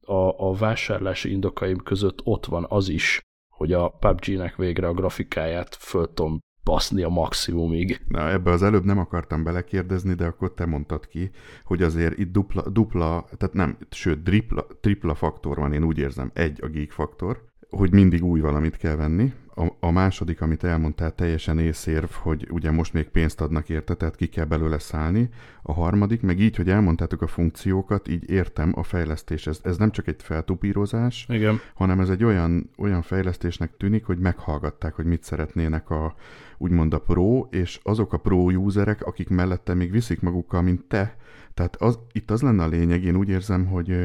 a, a vásárlási indokaim között ott van az is, hogy a PUBG-nek végre a grafikáját föl tudom baszni a maximumig. Na, ebbe az előbb nem akartam belekérdezni, de akkor te mondtad ki, hogy azért itt dupla, dupla tehát nem, sőt, tripla, tripla faktor van, én úgy érzem, egy a geek faktor, hogy mindig új valamit kell venni. A, a második, amit elmondtál, teljesen észérv, hogy ugye most még pénzt adnak érte, tehát ki kell belőle szállni. A harmadik, meg így, hogy elmondtátok a funkciókat, így értem a fejlesztés. Ez, ez nem csak egy feltupírozás, Igen. hanem ez egy olyan, olyan fejlesztésnek tűnik, hogy meghallgatták, hogy mit szeretnének a, úgymond a pro, és azok a pro userek, akik mellette még viszik magukkal, mint te. Tehát az, itt az lenne a lényeg, én úgy érzem, hogy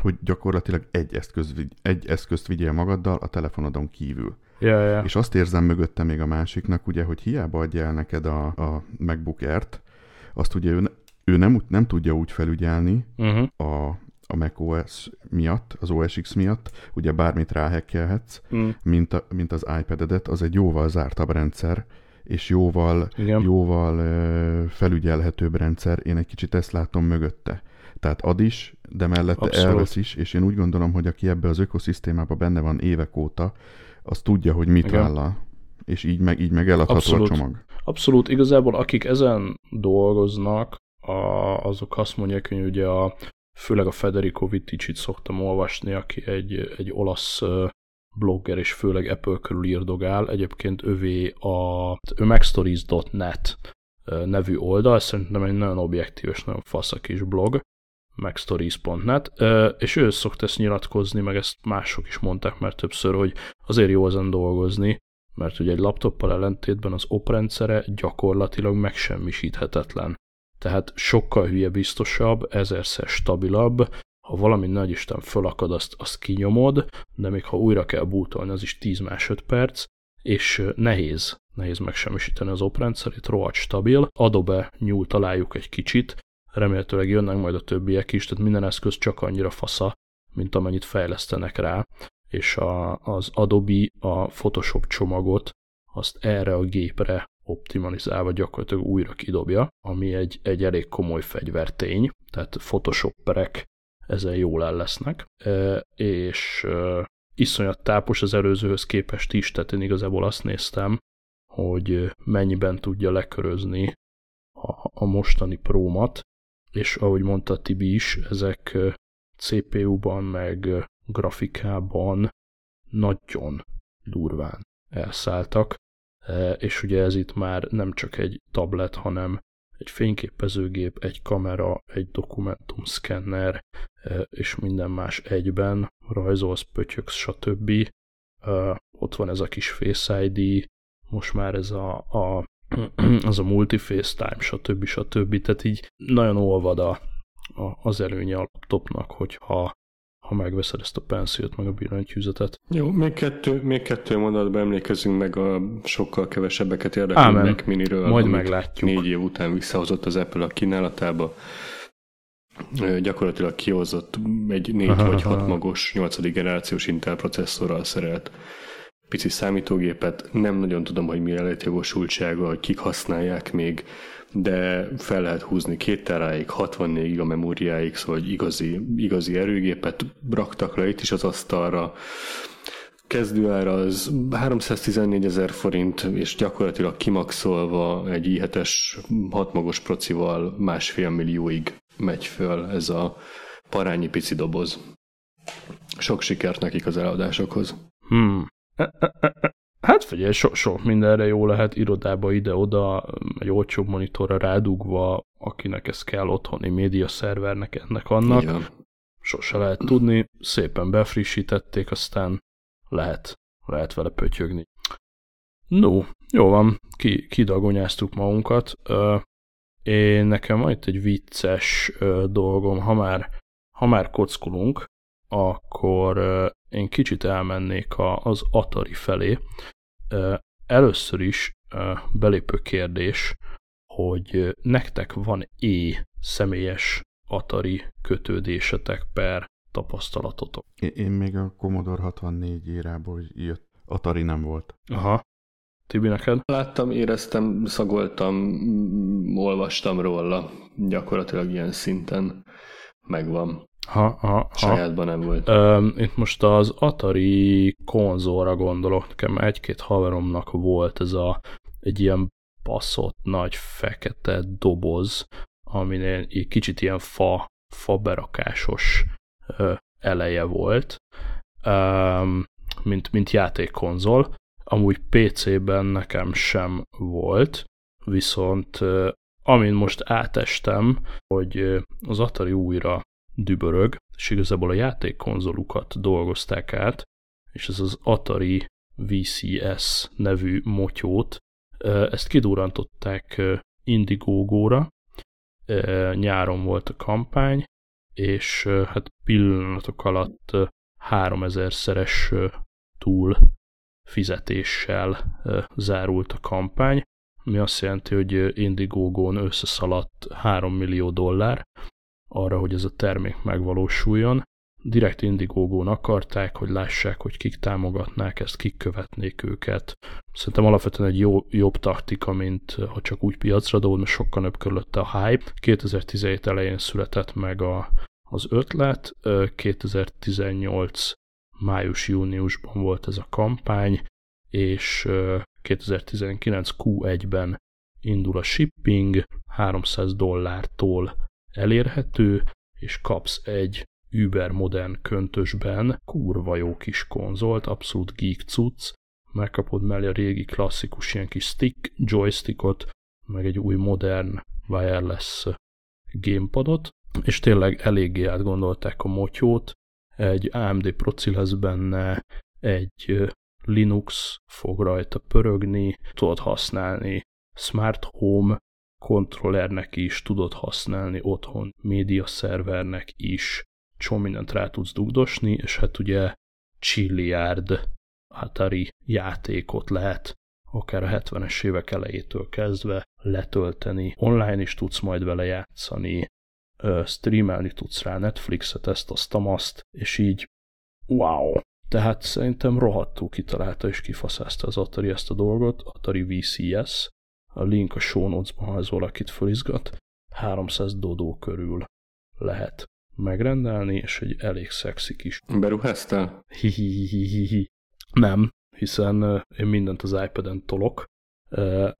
hogy gyakorlatilag egy, eszköz, egy eszközt vigyél magaddal a telefonodon kívül. Ja, ja. És azt érzem mögötte még a másiknak, ugye, hogy hiába adja el neked a, a MacBook Air-t, azt ugye ő, ő nem, nem tudja úgy felügyelni uh-huh. a, a macOS miatt, az OS X miatt, ugye bármit ráhekkelhetsz, uh-huh. mint, a, mint az iPad-edet, az egy jóval zártabb rendszer, és jóval, Igen. jóval felügyelhetőbb rendszer. Én egy kicsit ezt látom mögötte. Tehát ad is, de mellette Abszolút. elvesz is, és én úgy gondolom, hogy aki ebbe az ökoszisztémában benne van évek óta, az tudja, hogy mit Igen. vállal. És így meg, így meg eladható Abszolút. a csomag. Abszolút. Igazából akik ezen dolgoznak, a, azok azt mondják, hogy ugye a, főleg a Federico Vitticit szoktam olvasni, aki egy, egy olasz blogger, és főleg Apple körül írdogál. Egyébként övé a macstories.net nevű oldal, szerintem egy nagyon objektív és nagyon fasz kis blog, macstories.net, és ő szokta ezt nyilatkozni, meg ezt mások is mondták már többször, hogy azért jó ezen dolgozni, mert ugye egy laptoppal ellentétben az oprendszere gyakorlatilag megsemmisíthetetlen. Tehát sokkal hülye biztosabb, ezerszer stabilabb, ha valami nagy Isten fölakad, azt, azt kinyomod, de még ha újra kell bútolni, az is 10 másodperc, és nehéz, nehéz megsemmisíteni az oprendszerét, rohadt stabil. Adobe nyúl találjuk egy kicsit, remélhetőleg jönnek majd a többiek is, tehát minden eszköz csak annyira fasza, mint amennyit fejlesztenek rá, és a, az Adobe a Photoshop csomagot azt erre a gépre optimalizálva gyakorlatilag újra kidobja, ami egy, egy elég komoly fegyvertény, tehát Photoshopperek ezen jól el lesznek, e, és e, iszonyat tápos az előzőhöz képest is, tehát én igazából azt néztem, hogy mennyiben tudja lekörözni a, a mostani prómat, és ahogy mondta Tibi is, ezek CPU-ban meg grafikában nagyon durván elszálltak, és ugye ez itt már nem csak egy tablet, hanem egy fényképezőgép, egy kamera, egy dokumentumszkenner, és minden más egyben, rajzolsz, pötyöksz, stb. Ott van ez a kis Face ID, most már ez a, a az a multi-FaceTime, stb. stb. Tehát így nagyon olvad a, a, az előnye a laptopnak, hogyha ha megveszed ezt a pensziót, meg a billentyűzetet. Jó, még kettő, még kettő mondatban emlékezünk meg a sokkal kevesebbeket érdeklő Mac Miniről, Majd meglátjuk. négy év után visszahozott az Apple a kínálatába. Gyakorlatilag kihozott egy négy vagy hat magos, nyolcadik generációs Intel processzorral szerelt pici számítógépet, nem nagyon tudom, hogy mi a létjogosultsága, hogy kik használják még, de fel lehet húzni két teráig, 64 giga memóriáig, szóval igazi, igazi erőgépet raktak le itt is az asztalra. Kezdőára az 314 ezer forint, és gyakorlatilag kimaxolva egy i7-es hatmagos procival másfél millióig megy föl ez a parányi pici doboz. Sok sikert nekik az eladásokhoz. Hmm. Hát figyelj, sok, sok mindenre jó lehet irodába ide-oda, egy olcsóbb monitorra rádugva, akinek ez kell otthoni média szervernek ennek annak. Igen. Sose lehet tudni, szépen befrissítették, aztán lehet, lehet vele pötyögni. No, jó van, ki, kidagonyáztuk magunkat. Én nekem van itt egy vicces dolgom, ha már, ha már kockolunk, akkor én kicsit elmennék az Atari felé. Először is belépő kérdés, hogy nektek van-e személyes Atari kötődésetek per tapasztalatotok? Én még a Commodore 64 érából jött. Atari nem volt. Aha. Tibi, neked? Láttam, éreztem, szagoltam, olvastam róla. Gyakorlatilag ilyen szinten megvan. Ha, ha, ha. Sajátban nem volt. Ö, itt most az Atari konzolra gondolok, nekem egy-két haveromnak volt ez a egy ilyen baszott nagy fekete doboz, aminél egy kicsit ilyen fa, fa berakásos ö, eleje volt, ö, mint, mint játékkonzol. Amúgy PC-ben nekem sem volt, viszont amin most átestem, hogy az Atari újra dübörög, és igazából a játékkonzolukat dolgozták át, és ez az Atari VCS nevű motyót, ezt kidurrantották Indiegogo-ra, nyáron volt a kampány, és hát pillanatok alatt 3000-szeres túl fizetéssel zárult a kampány, ami azt jelenti, hogy Indiegogo-n összeszaladt 3 millió dollár arra, hogy ez a termék megvalósuljon. Direkt Indiegogo-n akarták, hogy lássák, hogy kik támogatnák ezt, kik követnék őket. Szerintem alapvetően egy jó, jobb taktika, mint ha csak úgy piacra dobod, mert sokkal nőbb körülötte a hype. 2017 elején született meg a, az ötlet, 2018 május-júniusban volt ez a kampány, és 2019 Q1-ben indul a shipping, 300 dollártól elérhető, és kapsz egy über modern köntösben kurva jó kis konzolt, abszolút geek cucc, megkapod mellé a régi klasszikus ilyen kis stick, joystickot, meg egy új modern wireless gamepadot, és tényleg eléggé átgondolták a motyót, egy AMD proci lesz benne, egy Linux fog rajta pörögni, tudod használni Smart Home kontrollernek is, tudod használni otthon média szervernek is, csomó mindent rá tudsz dugdosni, és hát ugye csilliárd Atari játékot lehet akár a 70-es évek elejétől kezdve letölteni. Online is tudsz majd vele játszani, streamelni tudsz rá Netflixet, ezt, azt, azt, és így wow, tehát szerintem rohadtul kitalálta és kifaszázta az Atari ezt a dolgot, Atari VCS, a link a show notes-ban, ha ez valakit fölizgat, 300 dodó körül lehet megrendelni, és egy elég szexi kis... Beruháztál? Hihihihihi. Nem, hiszen én mindent az iPad-en tolok.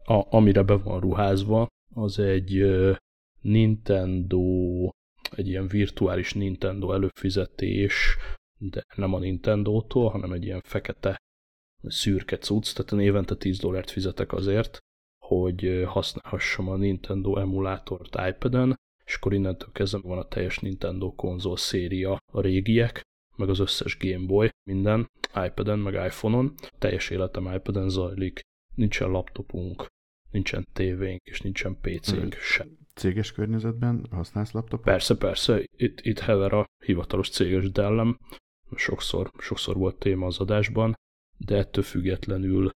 A, amire be van ruházva, az egy Nintendo, egy ilyen virtuális Nintendo előfizetés, de nem a Nintendo-tól, hanem egy ilyen fekete szürke cucc, tehát évente 10 dollárt fizetek azért, hogy használhassam a Nintendo emulátort iPad-en, és akkor innentől kezdve van a teljes Nintendo konzol széria, a régiek, meg az összes Game Boy, minden, iPad-en, meg iPhone-on. Teljes életem iPad-en zajlik, nincsen laptopunk, nincsen tévénk, és nincsen PC-nk sem. Céges környezetben használsz laptopot? Persze, persze, itt, itt hever a hivatalos céges Dellem, sokszor, sokszor volt téma az adásban, de ettől függetlenül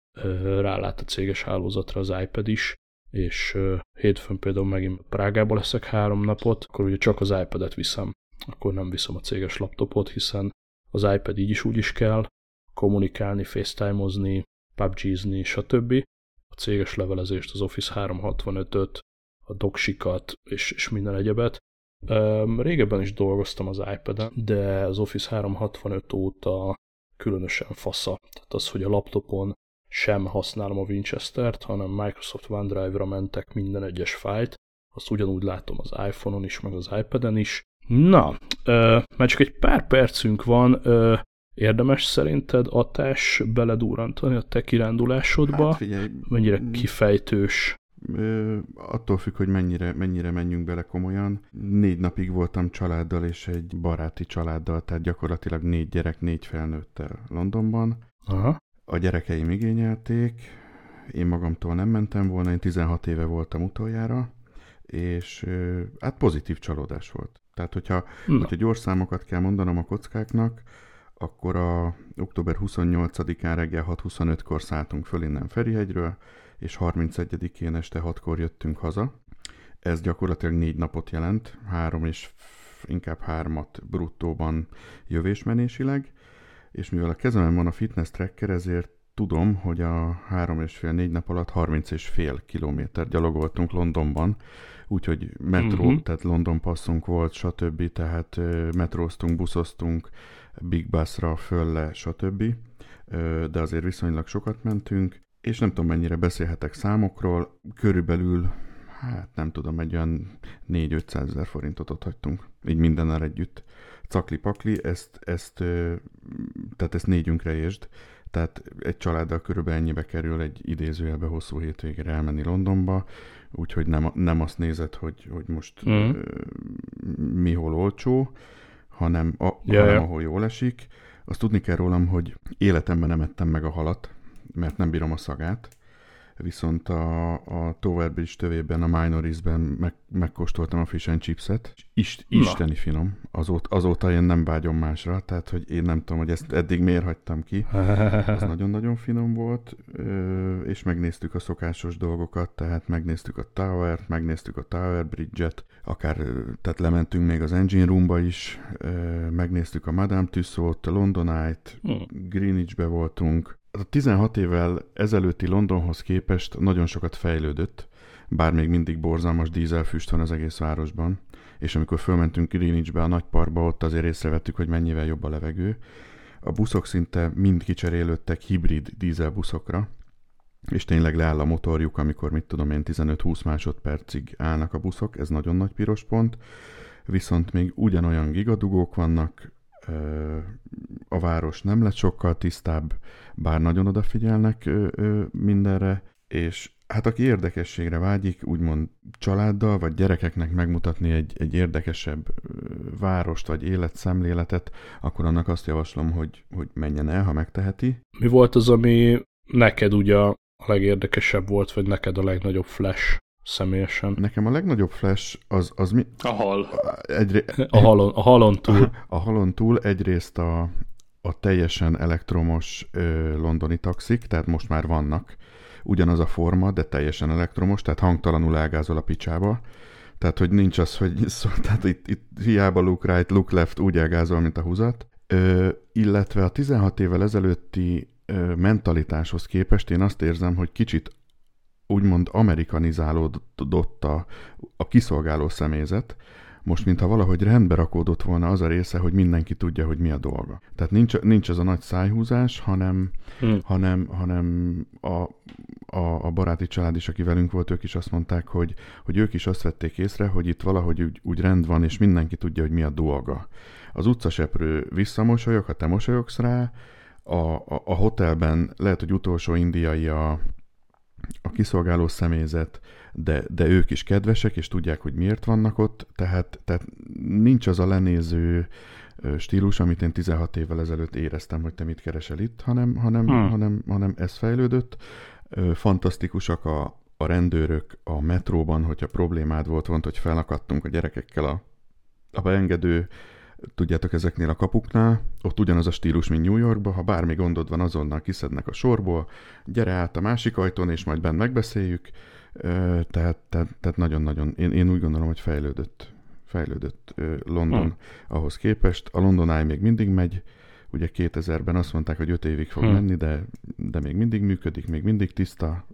rálát a céges hálózatra az iPad is, és hétfőn például megint Prágába leszek három napot, akkor ugye csak az iPad-et viszem, akkor nem viszem a céges laptopot, hiszen az iPad így is úgy is kell, kommunikálni, facetime-ozni, PUBG-zni, stb. A céges levelezést, az Office 365-öt, a doksikat és, és minden egyebet Régebben is dolgoztam az iPad-en, de az Office 365 óta különösen fasza. Tehát az, hogy a laptopon sem használom a Winchester-t, hanem Microsoft OneDrive-ra mentek minden egyes fájlt, azt ugyanúgy látom az iPhone-on is, meg az iPad-en is. Na, ö, már csak egy pár percünk van, ö, érdemes szerinted Atás beledúrantani a te kirándulásodba? Hát figyelj, Mennyire kifejtős Ö, attól függ, hogy mennyire, mennyire menjünk bele komolyan. Négy napig voltam családdal és egy baráti családdal, tehát gyakorlatilag négy gyerek, négy felnőttel Londonban. Aha. A gyerekeim igényelték, én magamtól nem mentem volna, én 16 éve voltam utoljára, és hát pozitív csalódás volt. Tehát, hogyha, hogyha gyors számokat kell mondanom a kockáknak, akkor a október 28-án reggel 6.25-kor szálltunk föl innen Ferihegyről, és 31-én este 6-kor jöttünk haza. Ez gyakorlatilag négy napot jelent, három és inkább hármat bruttóban jövésmenésileg, és mivel a kezemen van a fitness tracker, ezért tudom, hogy a három és fél, négy nap alatt 30 és fél kilométer gyalogoltunk Londonban, úgyhogy metró, uh-huh. tehát London passzunk volt, stb., tehát metróztunk, buszoztunk, Big Busra, fölle, stb., de azért viszonylag sokat mentünk, és nem tudom mennyire beszélhetek számokról, körülbelül, hát nem tudom, egy olyan 4-500 ezer forintot ott hagytunk, így mindennel együtt. Cakli-pakli, ezt, ezt, tehát ezt négyünkre értsd, tehát egy családdal körülbelül ennyibe kerül egy idézőjelbe hosszú hétvégére elmenni Londonba, úgyhogy nem, nem azt nézed, hogy, hogy most mm. mi hol olcsó, hanem, a, ja, hanem ja. ahol jól esik. Azt tudni kell rólam, hogy életemben nem ettem meg a halat, mert nem bírom a szagát, viszont a, a Tower Bridge tövében, a Minorisben meg, megkóstoltam a fish and chipset. Ist, isteni finom. Azóta, azóta én nem vágyom másra, tehát hogy én nem tudom, hogy ezt eddig miért hagytam ki. Ez nagyon-nagyon finom volt, és megnéztük a szokásos dolgokat, tehát megnéztük a Tower-t, megnéztük a Tower Bridge-et, akár, tehát lementünk még az Engine Roomba is, megnéztük a Madame Tussauds, a London Eye-t, hmm. Greenwichbe voltunk, a 16 évvel ezelőtti Londonhoz képest nagyon sokat fejlődött, bár még mindig borzalmas dízelfüst van az egész városban, és amikor fölmentünk Greenwichbe, a nagy parkba, ott azért észrevettük, hogy mennyivel jobb a levegő. A buszok szinte mind kicserélődtek hibrid dízelbuszokra, és tényleg leáll a motorjuk, amikor mit tudom én 15-20 másodpercig állnak a buszok, ez nagyon nagy piros pont, viszont még ugyanolyan gigadugók vannak, a város nem lett sokkal tisztább, bár nagyon odafigyelnek mindenre, és hát aki érdekességre vágyik, úgymond családdal vagy gyerekeknek megmutatni egy, egy érdekesebb várost vagy életszemléletet, akkor annak azt javaslom, hogy, hogy menjen el, ha megteheti. Mi volt az, ami neked ugye a legérdekesebb volt, vagy neked a legnagyobb flash személyesen. Nekem a legnagyobb flash az, az mi? A hal. Egyré... A, halon, a halon túl. A, halon túl egyrészt a, a teljesen elektromos ö, londoni taxik, tehát most már vannak. Ugyanaz a forma, de teljesen elektromos, tehát hangtalanul ágázol a picsába. Tehát, hogy nincs az, hogy szó, tehát itt, itt hiába look right, look left, úgy ágázol, mint a húzat. Ö, illetve a 16 évvel ezelőtti ö, mentalitáshoz képest én azt érzem, hogy kicsit úgymond amerikanizálódott a, a kiszolgáló személyzet, most mintha valahogy rendbe rakódott volna az a része, hogy mindenki tudja, hogy mi a dolga. Tehát nincs, nincs ez a nagy szájhúzás, hanem, hmm. hanem, hanem a, a, a baráti család is, aki velünk volt, ők is azt mondták, hogy, hogy ők is azt vették észre, hogy itt valahogy úgy, úgy rend van, és mindenki tudja, hogy mi a dolga. Az utcaseprő visszamosolyog, ha te mosolyogsz rá, a, a, a hotelben lehet, hogy utolsó indiai a, a kiszolgáló személyzet, de, de ők is kedvesek, és tudják, hogy miért vannak ott, tehát, tehát nincs az a lenéző stílus, amit én 16 évvel ezelőtt éreztem, hogy te mit keresel itt, hanem, hanem, hmm. hanem, hanem ez fejlődött. Fantasztikusak a, a rendőrök a metróban, hogyha problémád volt, volt, hogy felakadtunk a gyerekekkel a, a beengedő tudjátok, ezeknél a kapuknál, ott ugyanaz a stílus, mint New Yorkban, ha bármi gondod van, azonnal kiszednek a sorból, gyere át a másik ajtón, és majd bent megbeszéljük. Tehát, tehát, tehát nagyon-nagyon, én, én úgy gondolom, hogy fejlődött, fejlődött London hmm. ahhoz képest. A London Eye még mindig megy, ugye 2000-ben azt mondták, hogy 5 évig fog hmm. menni, de, de még mindig működik, még mindig tiszta,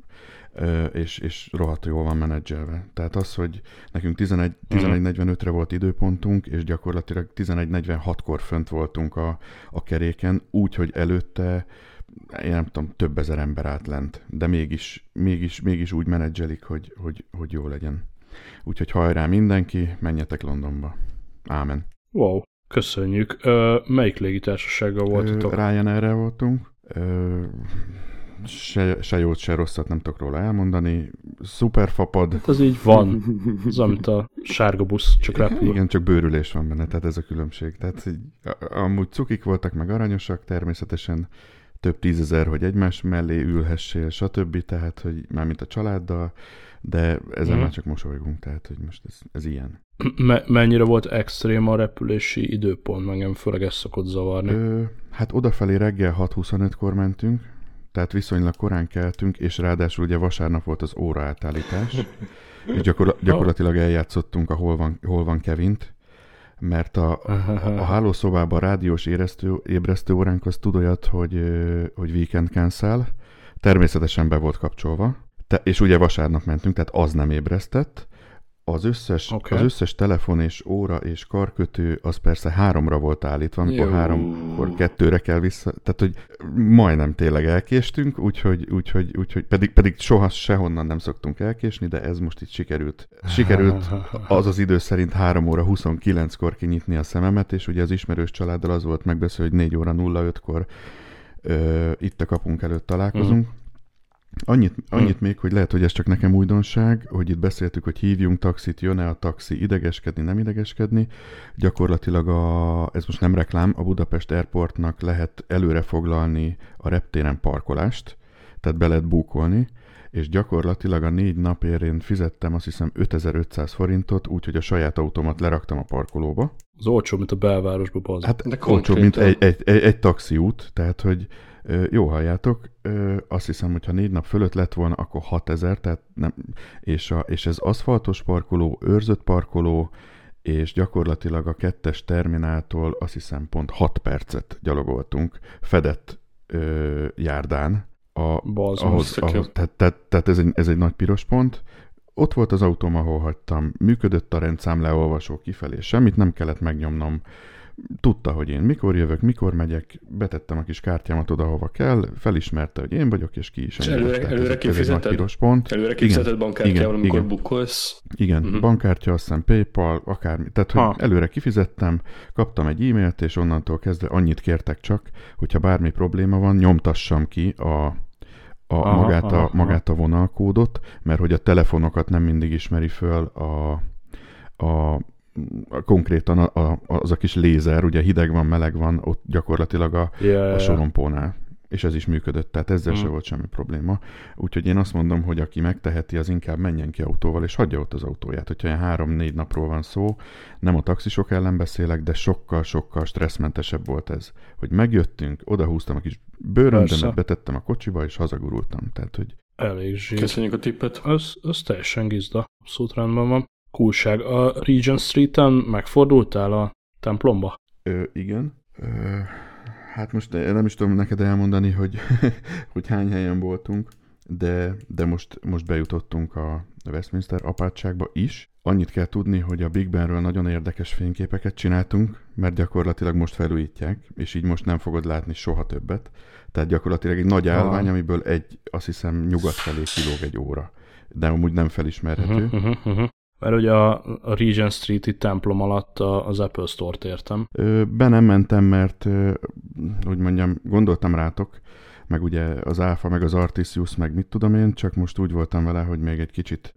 és, és rohadt jól van menedzselve. Tehát az, hogy nekünk 11, 11.45-re volt időpontunk, és gyakorlatilag 11.46-kor fönt voltunk a, a keréken, úgy, hogy előtte én nem tudom, több ezer ember állt lent, de mégis, mégis, mégis úgy menedzselik, hogy, hogy, hogy jó legyen. Úgyhogy hajrá mindenki, menjetek Londonba. Ámen. Wow, köszönjük. Ö, melyik légitársasággal voltatok? Ryanair-rel voltunk. Ö, se, se jót, se rosszat nem tudok róla elmondani. Szuper fapad. Hát az így van. Az, amit a sárga busz, csak repül. Igen, csak bőrülés van benne, tehát ez a különbség. Tehát így, amúgy cukik voltak, meg aranyosak, természetesen több tízezer, hogy egymás mellé ülhessél, stb. Tehát, hogy már mint a családdal, de ezen mm. már csak mosolygunk, tehát, hogy most ez, ez ilyen. Me- mennyire volt extrém a repülési időpont, engem főleg ezt szokott zavarni? Ö, hát odafelé reggel 6.25-kor mentünk, tehát viszonylag korán keltünk, és ráadásul ugye vasárnap volt az óra átállítás, és gyakor- gyakorlatilag eljátszottunk a Hol van, hol van Kevint, mert a, a hálószobában rádiós éreztő, ébresztő óránk az tud olyat, hogy, hogy weekend cancel, természetesen be volt kapcsolva, te, és ugye vasárnap mentünk, tehát az nem ébresztett, az összes, okay. az összes telefon és óra és karkötő az persze háromra volt állítva, amikor Jó. háromkor kettőre kell vissza, tehát hogy majdnem tényleg elkéstünk, úgyhogy, úgyhogy, úgyhogy pedig, pedig soha sehonnan nem szoktunk elkésni, de ez most itt sikerült. Sikerült az az idő szerint 3 óra 29-kor kinyitni a szememet, és ugye az ismerős családdal az volt megbeszélő, hogy 4 óra 05-kor ö, itt a kapunk előtt találkozunk, uh-huh. Annyit, annyit hmm. még, hogy lehet, hogy ez csak nekem újdonság, hogy itt beszéltük, hogy hívjunk taxit, jön-e a taxi, idegeskedni, nem idegeskedni. Gyakorlatilag a, ez most nem reklám, a Budapest Airportnak lehet előre foglalni a reptéren parkolást, tehát be lehet búkolni, és gyakorlatilag a négy napért én fizettem azt hiszem 5500 forintot, úgyhogy a saját automat leraktam a parkolóba. Az olcsó, mint a belvárosba, bazd. Hát De olcsó, mint egy, egy, egy, egy taxiút, tehát hogy jó halljátok, azt hiszem, hogy ha négy nap fölött lett volna, akkor 6000, tehát nem, és, a, és ez aszfaltos parkoló, őrzött parkoló, és gyakorlatilag a kettes termináltól azt hiszem pont 6 percet gyalogoltunk fedett ö, járdán. A, Balzom, ahhoz, ahhoz, tehát, tehát, tehát ez, egy, ez egy nagy piros pont. Ott volt az autóm, ahol hagytam, működött a rendszám leolvasó kifelé, semmit nem kellett megnyomnom, tudta, hogy én mikor jövök, mikor megyek, betettem a kis kártyámat oda, hova kell, felismerte, hogy én vagyok, és ki is és előre, előre, előre kifizeted? piros pont. Előre kifizeted bankkártyával, amikor igen. bukolsz? Igen, uh-huh. bankkártya, azt hiszem Paypal, akármi. Tehát, hogy ha. előre kifizettem, kaptam egy e-mailt, és onnantól kezdve annyit kértek csak, hogyha bármi probléma van, nyomtassam ki a, a aha, magát, a, aha, magát a vonalkódot, mert hogy a telefonokat nem mindig ismeri föl a, a konkrétan a, a, az a kis lézer, ugye hideg van, meleg van, ott gyakorlatilag a, yeah, a sorompónál. És ez is működött, tehát ezzel mm. se volt semmi probléma. Úgyhogy én azt mondom, hogy aki megteheti, az inkább menjen ki autóval, és hagyja ott az autóját. Hogyha ilyen három-négy napról van szó, nem a taxisok ellen beszélek, de sokkal-sokkal stresszmentesebb volt ez. Hogy megjöttünk, odahúztam a kis bőröndemet, betettem a kocsiba, és hazagurultam. Tehát, hogy Elég zsír. Köszönjük a tippet. Az, az teljesen gizda. Abszolút rendben van. Kulság. A Regent Street-en megfordultál a templomba? Ö, igen. Ö, hát most nem is tudom neked elmondani, hogy, hogy hány helyen voltunk, de, de most, most bejutottunk a Westminster apátságba is. Annyit kell tudni, hogy a Big Benről nagyon érdekes fényképeket csináltunk, mert gyakorlatilag most felújítják, és így most nem fogod látni soha többet. Tehát gyakorlatilag egy nagy állvány, amiből egy, azt hiszem, nyugat felé kilóg egy óra. De amúgy nem felismerhető. Uh-huh, uh-huh. Mert ugye a, a Regent Street-i templom alatt az Apple Store-t értem. Ö, be nem mentem, mert úgy mondjam, gondoltam rátok, meg ugye az Alpha, meg az Artisius, meg mit tudom én, csak most úgy voltam vele, hogy még egy kicsit,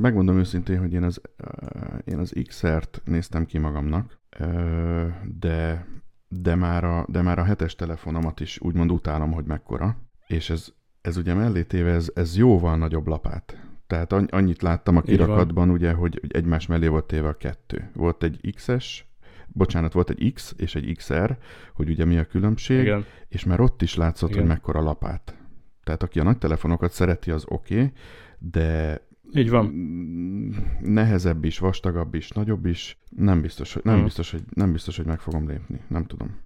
megmondom őszintén, hogy én az, én az XR-t néztem ki magamnak, de, de, már a, de már a hetes telefonomat is úgymond utálom, hogy mekkora, és ez, ez ugye mellé téve, ez, ez jóval nagyobb lapát. Tehát annyit láttam a kirakatban, ugye, hogy egymás mellé volt téve a kettő. Volt egy XS, bocsánat, volt egy X és egy XR, hogy ugye mi a különbség, Igen. és már ott is látszott, Igen. hogy mekkora lapát. Tehát aki a nagy telefonokat szereti, az oké, okay, de így van. Nehezebb is, vastagabb is, nagyobb is. Nem biztos, hogy, nem, hmm. biztos, hogy, nem biztos, hogy meg fogom lépni. Nem tudom.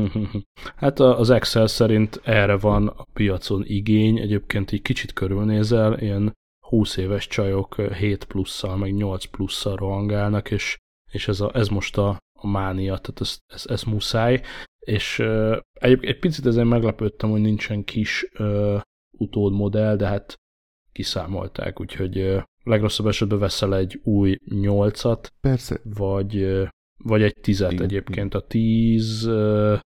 hát az Excel szerint erre van a piacon igény. Egyébként így kicsit körülnézel, ilyen 20 éves csajok 7 plusszal, meg 8 plusszal rohangálnak, és, és ez, a, ez most a, a mánia, tehát ez, ez, ez muszáj. És uh, egyébként egy picit ezen meglepődtem, hogy nincsen kis uh, utódmodell, de hát kiszámolták, úgyhogy uh, legrosszabb esetben veszel egy új 8-at, Persze. vagy, uh, vagy egy 10-et egyébként. A 10 uh,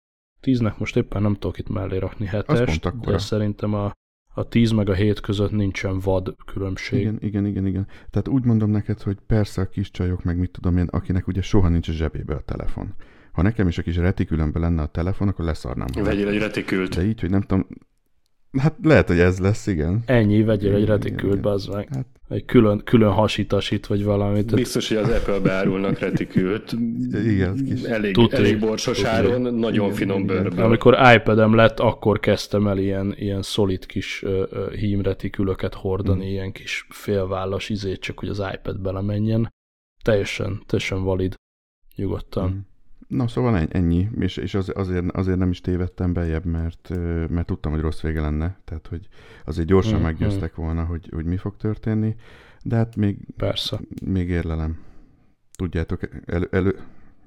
10-nek most éppen nem tudok itt mellé rakni hetest, de szerintem a a 10 meg a 7 között nincsen vad különbség. Igen, igen, igen, igen. Tehát úgy mondom neked, hogy persze a kis csajok, meg mit tudom én, akinek ugye soha nincs a zsebébe a telefon. Ha nekem is a kis retikülömbe lenne a telefon, akkor leszarnám. Vegyél egy retikült. De így, hogy nem tudom, Hát lehet, hogy ez lesz, igen. Ennyi, vegyél egy retikült, az meg. Hát. Egy külön, külön hasítasít, vagy valamit. Biztos, hogy az Apple beárulnak retikült. igen, kis... Elég, Tudni. elég borsos áron, nagyon igen, finom bőrből. Amikor iPad-em lett, akkor kezdtem el ilyen, ilyen szolid kis uh, hím retikülöket hordani, hmm. ilyen kis félvállas izét, csak hogy az iPad belemenjen. Teljesen, teljesen valid. nyugodtan. Mm. Na, szóval ennyi, és, és az, azért, azért nem is tévedtem bejebb, mert, mert tudtam, hogy rossz vége lenne, tehát hogy azért gyorsan mm, meggyőztek mm. volna, hogy, hogy mi fog történni, de hát még, Persze. még érlelem. Tudjátok, elő, elő,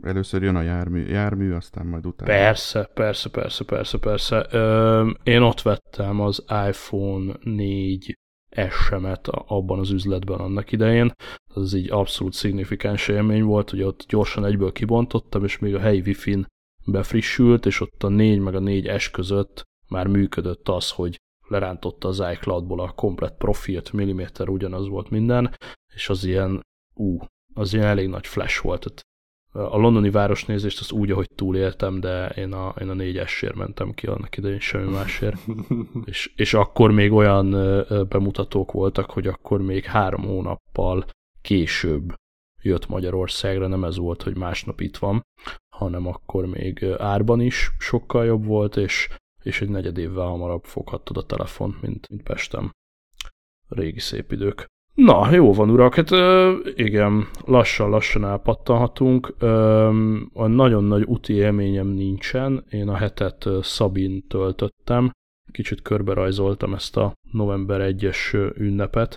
először jön a jármű, jármű, aztán majd utána. Persze, persze, persze, persze, persze. Ö, én ott vettem az iPhone 4 SM-et abban az üzletben annak idején. Ez így abszolút szignifikáns élmény volt, hogy ott gyorsan egyből kibontottam, és még a helyi wifi-n befrissült, és ott a 4 meg a 4S között már működött az, hogy lerántotta az iCloudból a komplet profilt, milliméter ugyanaz volt minden, és az ilyen, ú, az ilyen elég nagy flash volt. A londoni városnézést azt úgy, ahogy túléltem, de én a, én a négyesért mentem ki annak idején semmi másért. és, és akkor még olyan bemutatók voltak, hogy akkor még három hónappal később jött Magyarországra, nem ez volt, hogy másnap itt van, hanem akkor még árban is sokkal jobb volt, és, és egy negyed évvel hamarabb foghattad a telefont, mint, mint Pestem. Régi szép idők. Na, jó van, urak, hát ö, igen, lassan-lassan elpattanhatunk. Ö, a nagyon nagy úti élményem nincsen, én a hetet Szabin töltöttem, kicsit körberajzoltam ezt a november 1-es ünnepet,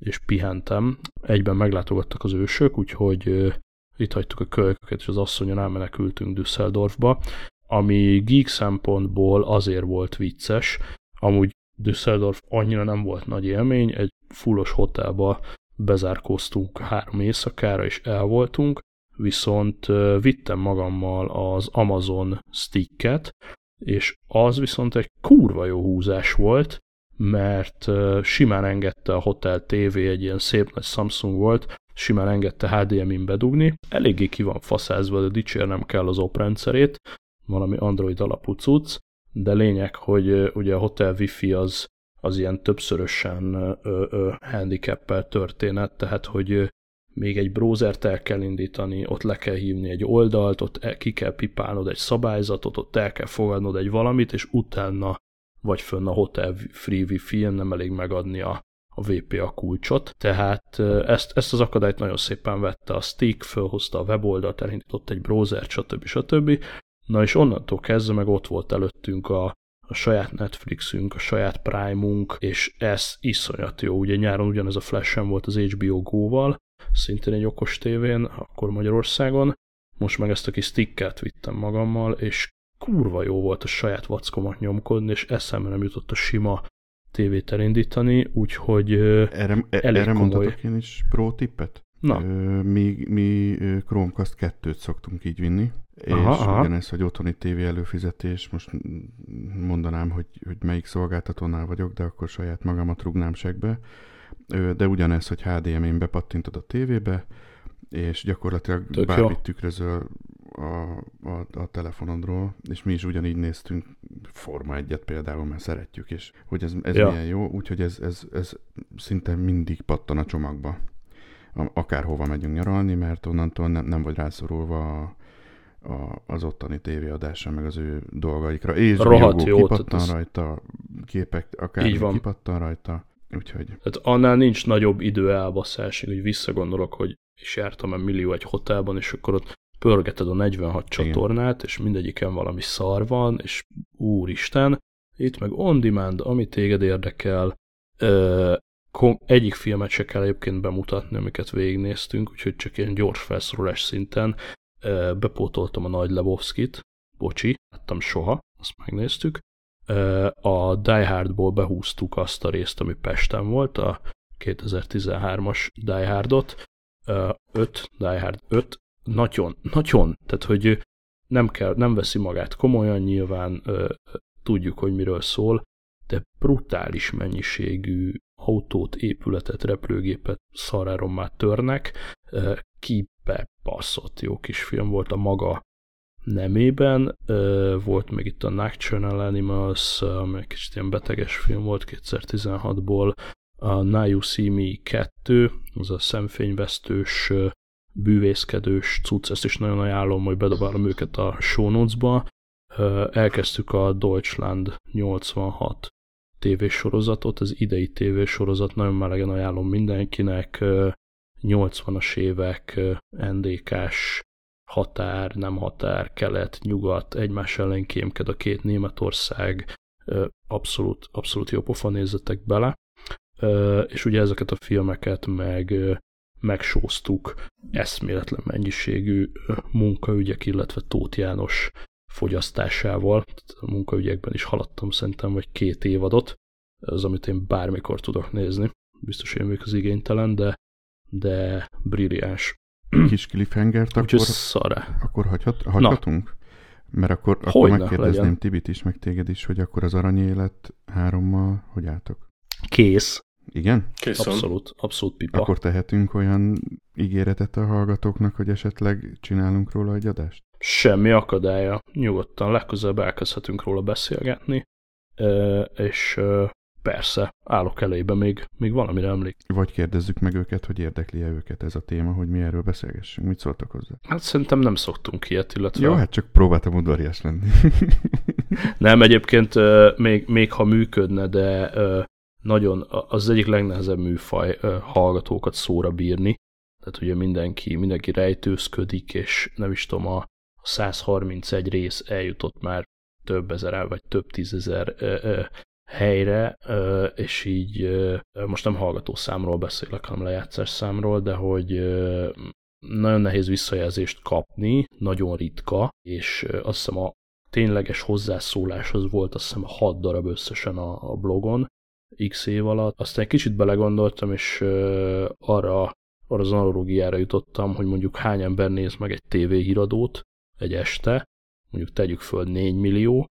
és pihentem. Egyben meglátogattak az ősök, úgyhogy itt hagytuk a kölyköket, és az asszonyon elmenekültünk Düsseldorfba, ami geek szempontból azért volt vicces, amúgy Düsseldorf annyira nem volt nagy élmény, egy fullos hotelba bezárkóztunk három éjszakára, és el voltunk, viszont vittem magammal az Amazon sticket, és az viszont egy kurva jó húzás volt, mert simán engedte a Hotel TV, egy ilyen szép nagy Samsung volt, simán engedte HDMI-n bedugni, eléggé ki van faszázva, de dicsérnem kell az oprendszerét, valami Android alapú cucc, de lényeg, hogy ugye a Hotel Wi-Fi az az ilyen többszörösen ö, ö, handicappel történet, tehát hogy még egy browsert el kell indítani, ott le kell hívni egy oldalt, ott ki kell pipálnod egy szabályzatot, ott el kell fogadnod egy valamit, és utána vagy fönn a Hotel Free Wi-Fi, nem elég megadni a, a VPA kulcsot. Tehát ezt, ezt az akadályt nagyon szépen vette a Stick, fölhozta a weboldalt, elindított egy browser, stb. stb. Na és onnantól kezdve meg ott volt előttünk a, a saját Netflixünk, a saját Prime-unk, és ez iszonyat jó. Ugye nyáron ugyanez a flash volt az HBO Go-val, szintén egy okos tévén, akkor Magyarországon. Most meg ezt a kis sticket vittem magammal, és kurva jó volt a saját vackomat nyomkodni, és eszembe nem jutott a sima tévét elindítani, úgyhogy erre, e- elég erre komoly... én is pro tippet? Na. Mi, mi Chromecast 2-t szoktunk így vinni, és aha. ugyanez, hogy otthoni tévé előfizetés, most mondanám, hogy, hogy melyik szolgáltatónál vagyok, de akkor saját magamat rugnám segbe, de ugyanez, hogy HDMI-n bepattintod a tévébe, és gyakorlatilag Tök bármit jó. tükrözöl a, a, a telefonodról, és mi is ugyanígy néztünk Forma egyet például, mert szeretjük, és hogy ez, ez ja. milyen jó, úgyhogy ez, ez, ez szinte mindig pattan a csomagba akárhova megyünk nyaralni, mert onnantól nem, nem vagy rászorulva a, a, az ottani tévéadásra, meg az ő dolgaikra. És Rohadt jó, kipattan ez... rajta, képek akár Így van. kipattan rajta, úgyhogy... Tehát annál nincs nagyobb idő elbaszásig, hogy visszagondolok, hogy is jártam egy millió egy hotelban, és akkor ott pörgeted a 46 Igen. csatornát, és mindegyiken valami szar van, és úristen, itt meg on demand, ami téged érdekel, egyik filmet se kell egyébként bemutatni, amiket végignéztünk, úgyhogy csak ilyen gyors felszorolás szinten bepótoltam a Nagy Lebowski-t, bocsi, láttam soha, azt megnéztük. A Die Hardból behúztuk azt a részt, ami Pesten volt, a 2013-as Die Hardot, 5, Die Hard 5, nagyon, nagyon, tehát hogy nem, kell, nem veszi magát komolyan, nyilván tudjuk, hogy miről szól, de brutális mennyiségű autót, épületet, repülőgépet szaráron törnek. Kibebaszott jó kis film volt a maga nemében. Volt még itt a Nocturnal Animals, ami egy kicsit ilyen beteges film volt 2016-ból. A Now You See Me 2, az a szemfényvesztős, bűvészkedős cucc, ezt is nagyon ajánlom, hogy bedobálom őket a show notes-ba. Elkezdtük a Deutschland 86 tévésorozatot, az idei tévésorozat, nagyon melegen ajánlom mindenkinek, 80-as évek NDK-s határ, nem határ, kelet, nyugat, egymás ellen kémked a két Németország, abszolút, abszolút jó pofa nézzetek bele. És ugye ezeket a filmeket meg megsóztuk eszméletlen mennyiségű munkaügyek, illetve Tóth János fogyasztásával. A munkaügyekben is haladtam szerintem vagy két évadot, az, amit én bármikor tudok nézni. Biztos én még az igénytelen, de, de brilliáns. Kis cliffhangert akkor, szara. akkor hagyhat, hagyhatunk? Na. Mert akkor, akkor megkérdezném legyen. Tibit is, meg téged is, hogy akkor az aranyélet hárommal hogy álltok? Kész. Igen? Készön. Abszolút, abszolút pipa. Akkor tehetünk olyan ígéretet a hallgatóknak, hogy esetleg csinálunk róla egy adást? Semmi akadálya. Nyugodtan legközelebb elkezdhetünk róla beszélgetni, és persze, állok elébe még, még valamire emlék. Vagy kérdezzük meg őket, hogy érdekli-e őket ez a téma, hogy mi erről beszélgessünk. Mit szóltak hozzá? Hát szerintem nem szoktunk ilyet, illetve... Jó, hát csak próbáltam udvarias lenni. nem, egyébként még, még ha működne, de nagyon az egyik legnehezebb műfaj hallgatókat szóra bírni. Tehát ugye mindenki, mindenki rejtőzködik, és nem is tudom, a 131 rész eljutott már több ezer, vagy több tízezer helyre, és így most nem hallgató számról beszélek, hanem lejátszás számról, de hogy nagyon nehéz visszajelzést kapni, nagyon ritka, és azt hiszem a tényleges hozzászóláshoz volt azt hiszem 6 darab összesen a, a blogon, x év alatt. Aztán egy kicsit belegondoltam, és arra, arra az analógiára jutottam, hogy mondjuk hány ember néz meg egy tévéhíradót egy este, mondjuk tegyük föl 4 millió,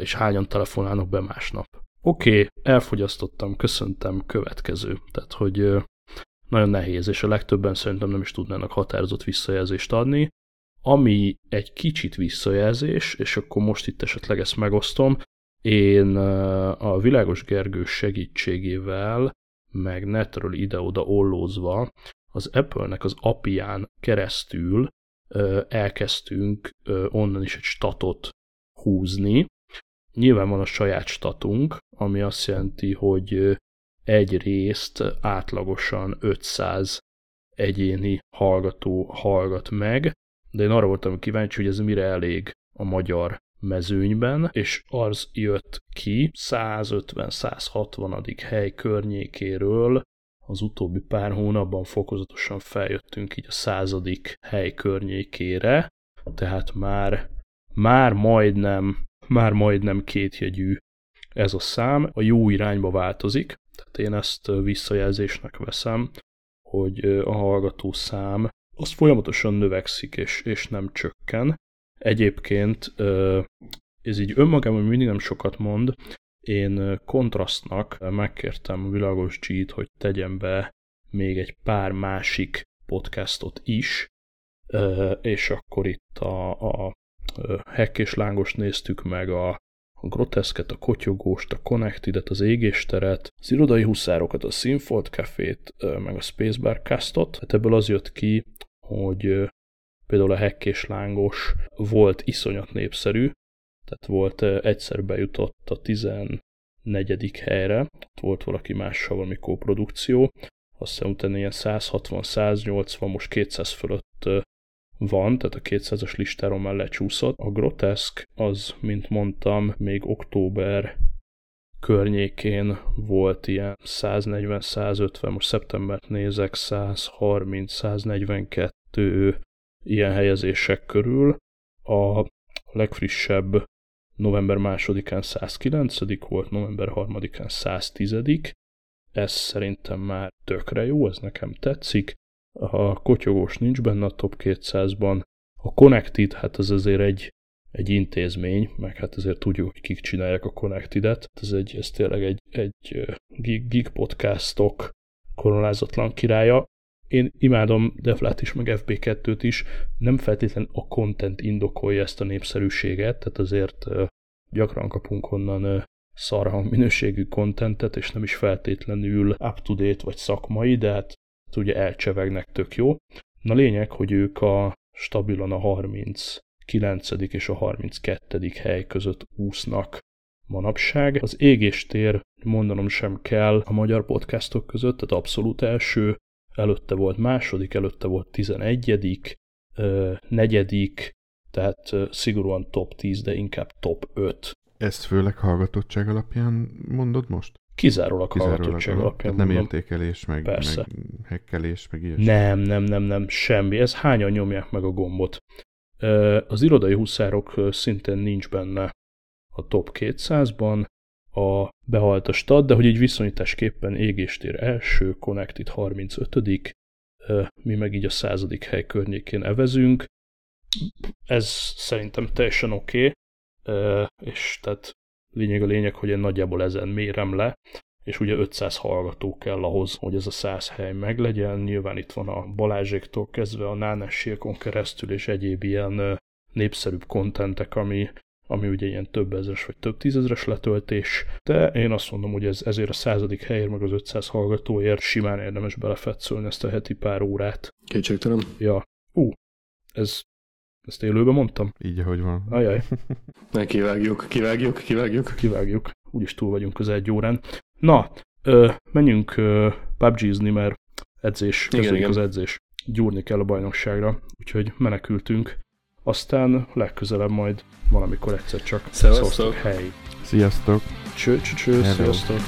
és hányan telefonálnak be másnap. Oké, okay, elfogyasztottam, köszöntem, következő. Tehát, hogy nagyon nehéz, és a legtöbben szerintem nem is tudnának határozott visszajelzést adni. Ami egy kicsit visszajelzés, és akkor most itt esetleg ezt megosztom, én a Világos Gergő segítségével, meg netről ide-oda ollózva, az Apple-nek az apián keresztül elkezdtünk onnan is egy statot húzni. Nyilván van a saját statunk, ami azt jelenti, hogy egy részt átlagosan 500 egyéni hallgató hallgat meg, de én arra voltam kíváncsi, hogy ez mire elég a magyar mezőnyben, és az jött ki 150-160. hely környékéről, az utóbbi pár hónapban fokozatosan feljöttünk így a századik hely környékére, tehát már, már majdnem, már majdnem kétjegyű ez a szám, a jó irányba változik, tehát én ezt visszajelzésnek veszem, hogy a hallgató szám az folyamatosan növekszik és, és nem csökken. Egyébként ez így önmagában mindig nem sokat mond. Én kontrasztnak megkértem a Világos g hogy tegyen be még egy pár másik podcastot is, és akkor itt a, a Heck és Lángos néztük meg a, a Groteszket, a Kotyogóst, a Connected-et, az Égésteret, az Irodai Huszárokat, a Sinfold Cafét, meg a Spacebar Castot. Hát ebből az jött ki, hogy például a hekkés lángos volt iszonyat népszerű, tehát volt egyszer bejutott a 14. helyre, ott volt valaki mással valami kóprodukció, azt hiszem utána ilyen 160-180, most 200 fölött van, tehát a 200-as listáról már lecsúszott. A Groteszk az, mint mondtam, még október környékén volt ilyen 140-150, most szeptembert nézek, 130-142 ilyen helyezések körül. A legfrissebb november 2-án 109 volt, november 3-án 110 ez szerintem már tökre jó, ez nekem tetszik. A kotyogós nincs benne a top 200-ban. A Connected, hát ez azért egy, egy intézmény, meg hát azért tudjuk, hogy kik csinálják a Connected-et. Ez, egy, ez tényleg egy, egy gig podcastok koronázatlan királya én imádom Deflát is, meg FB2-t is, nem feltétlenül a content indokolja ezt a népszerűséget, tehát azért gyakran kapunk onnan szarhang minőségű kontentet, és nem is feltétlenül up-to-date vagy szakmai, de hát ugye elcsevegnek tök jó. Na lényeg, hogy ők a stabilan a 39. és a 32. hely között úsznak manapság. Az égéstér mondanom sem kell a magyar podcastok között, tehát abszolút első, előtte volt második, előtte volt tizenegyedik, negyedik, tehát szigorúan top 10, de inkább top 5. Ezt főleg hallgatottság alapján mondod most? Kizárólag, Kizárólag hallgatottság alapján nem mondom. értékelés, meg, Persze. meg hekkelés, meg ilyesmi. Nem, nem, nem, nem, semmi. Ez hányan nyomják meg a gombot. Az irodai huszárok szintén nincs benne a top 200-ban, a behalt a stad, de hogy így viszonyításképpen égéstér első, Connected 35 mi meg így a századik hely környékén evezünk. Ez szerintem teljesen oké, okay, és tehát lényeg a lényeg, hogy én nagyjából ezen mérem le, és ugye 500 hallgató kell ahhoz, hogy ez a 100 hely meglegyen. Nyilván itt van a Balázséktól kezdve a Nánessírkon keresztül, és egyéb ilyen népszerűbb kontentek, ami, ami ugye ilyen több ezres vagy több tízezres letöltés, de én azt mondom, hogy ez, ezért a századik helyért, meg az 500 hallgatóért simán érdemes belefetszölni ezt a heti pár órát. Kétségtelen. Ja. Ú, uh, ez ezt élőben mondtam? Így, ahogy van. Ajaj. Ne, kivágjuk, kivágjuk, kivágjuk. Kivágjuk. Úgyis túl vagyunk az egy órán. Na, ö, menjünk ö, PUBG-zni, mert edzés, igen, igen. az edzés. Gyúrni kell a bajnokságra, úgyhogy menekültünk. Aztán legközelebb majd valamikor egyszer csak. Szevasztok. Hely. Sziasztok. Cső, cső, cső, sziasztok.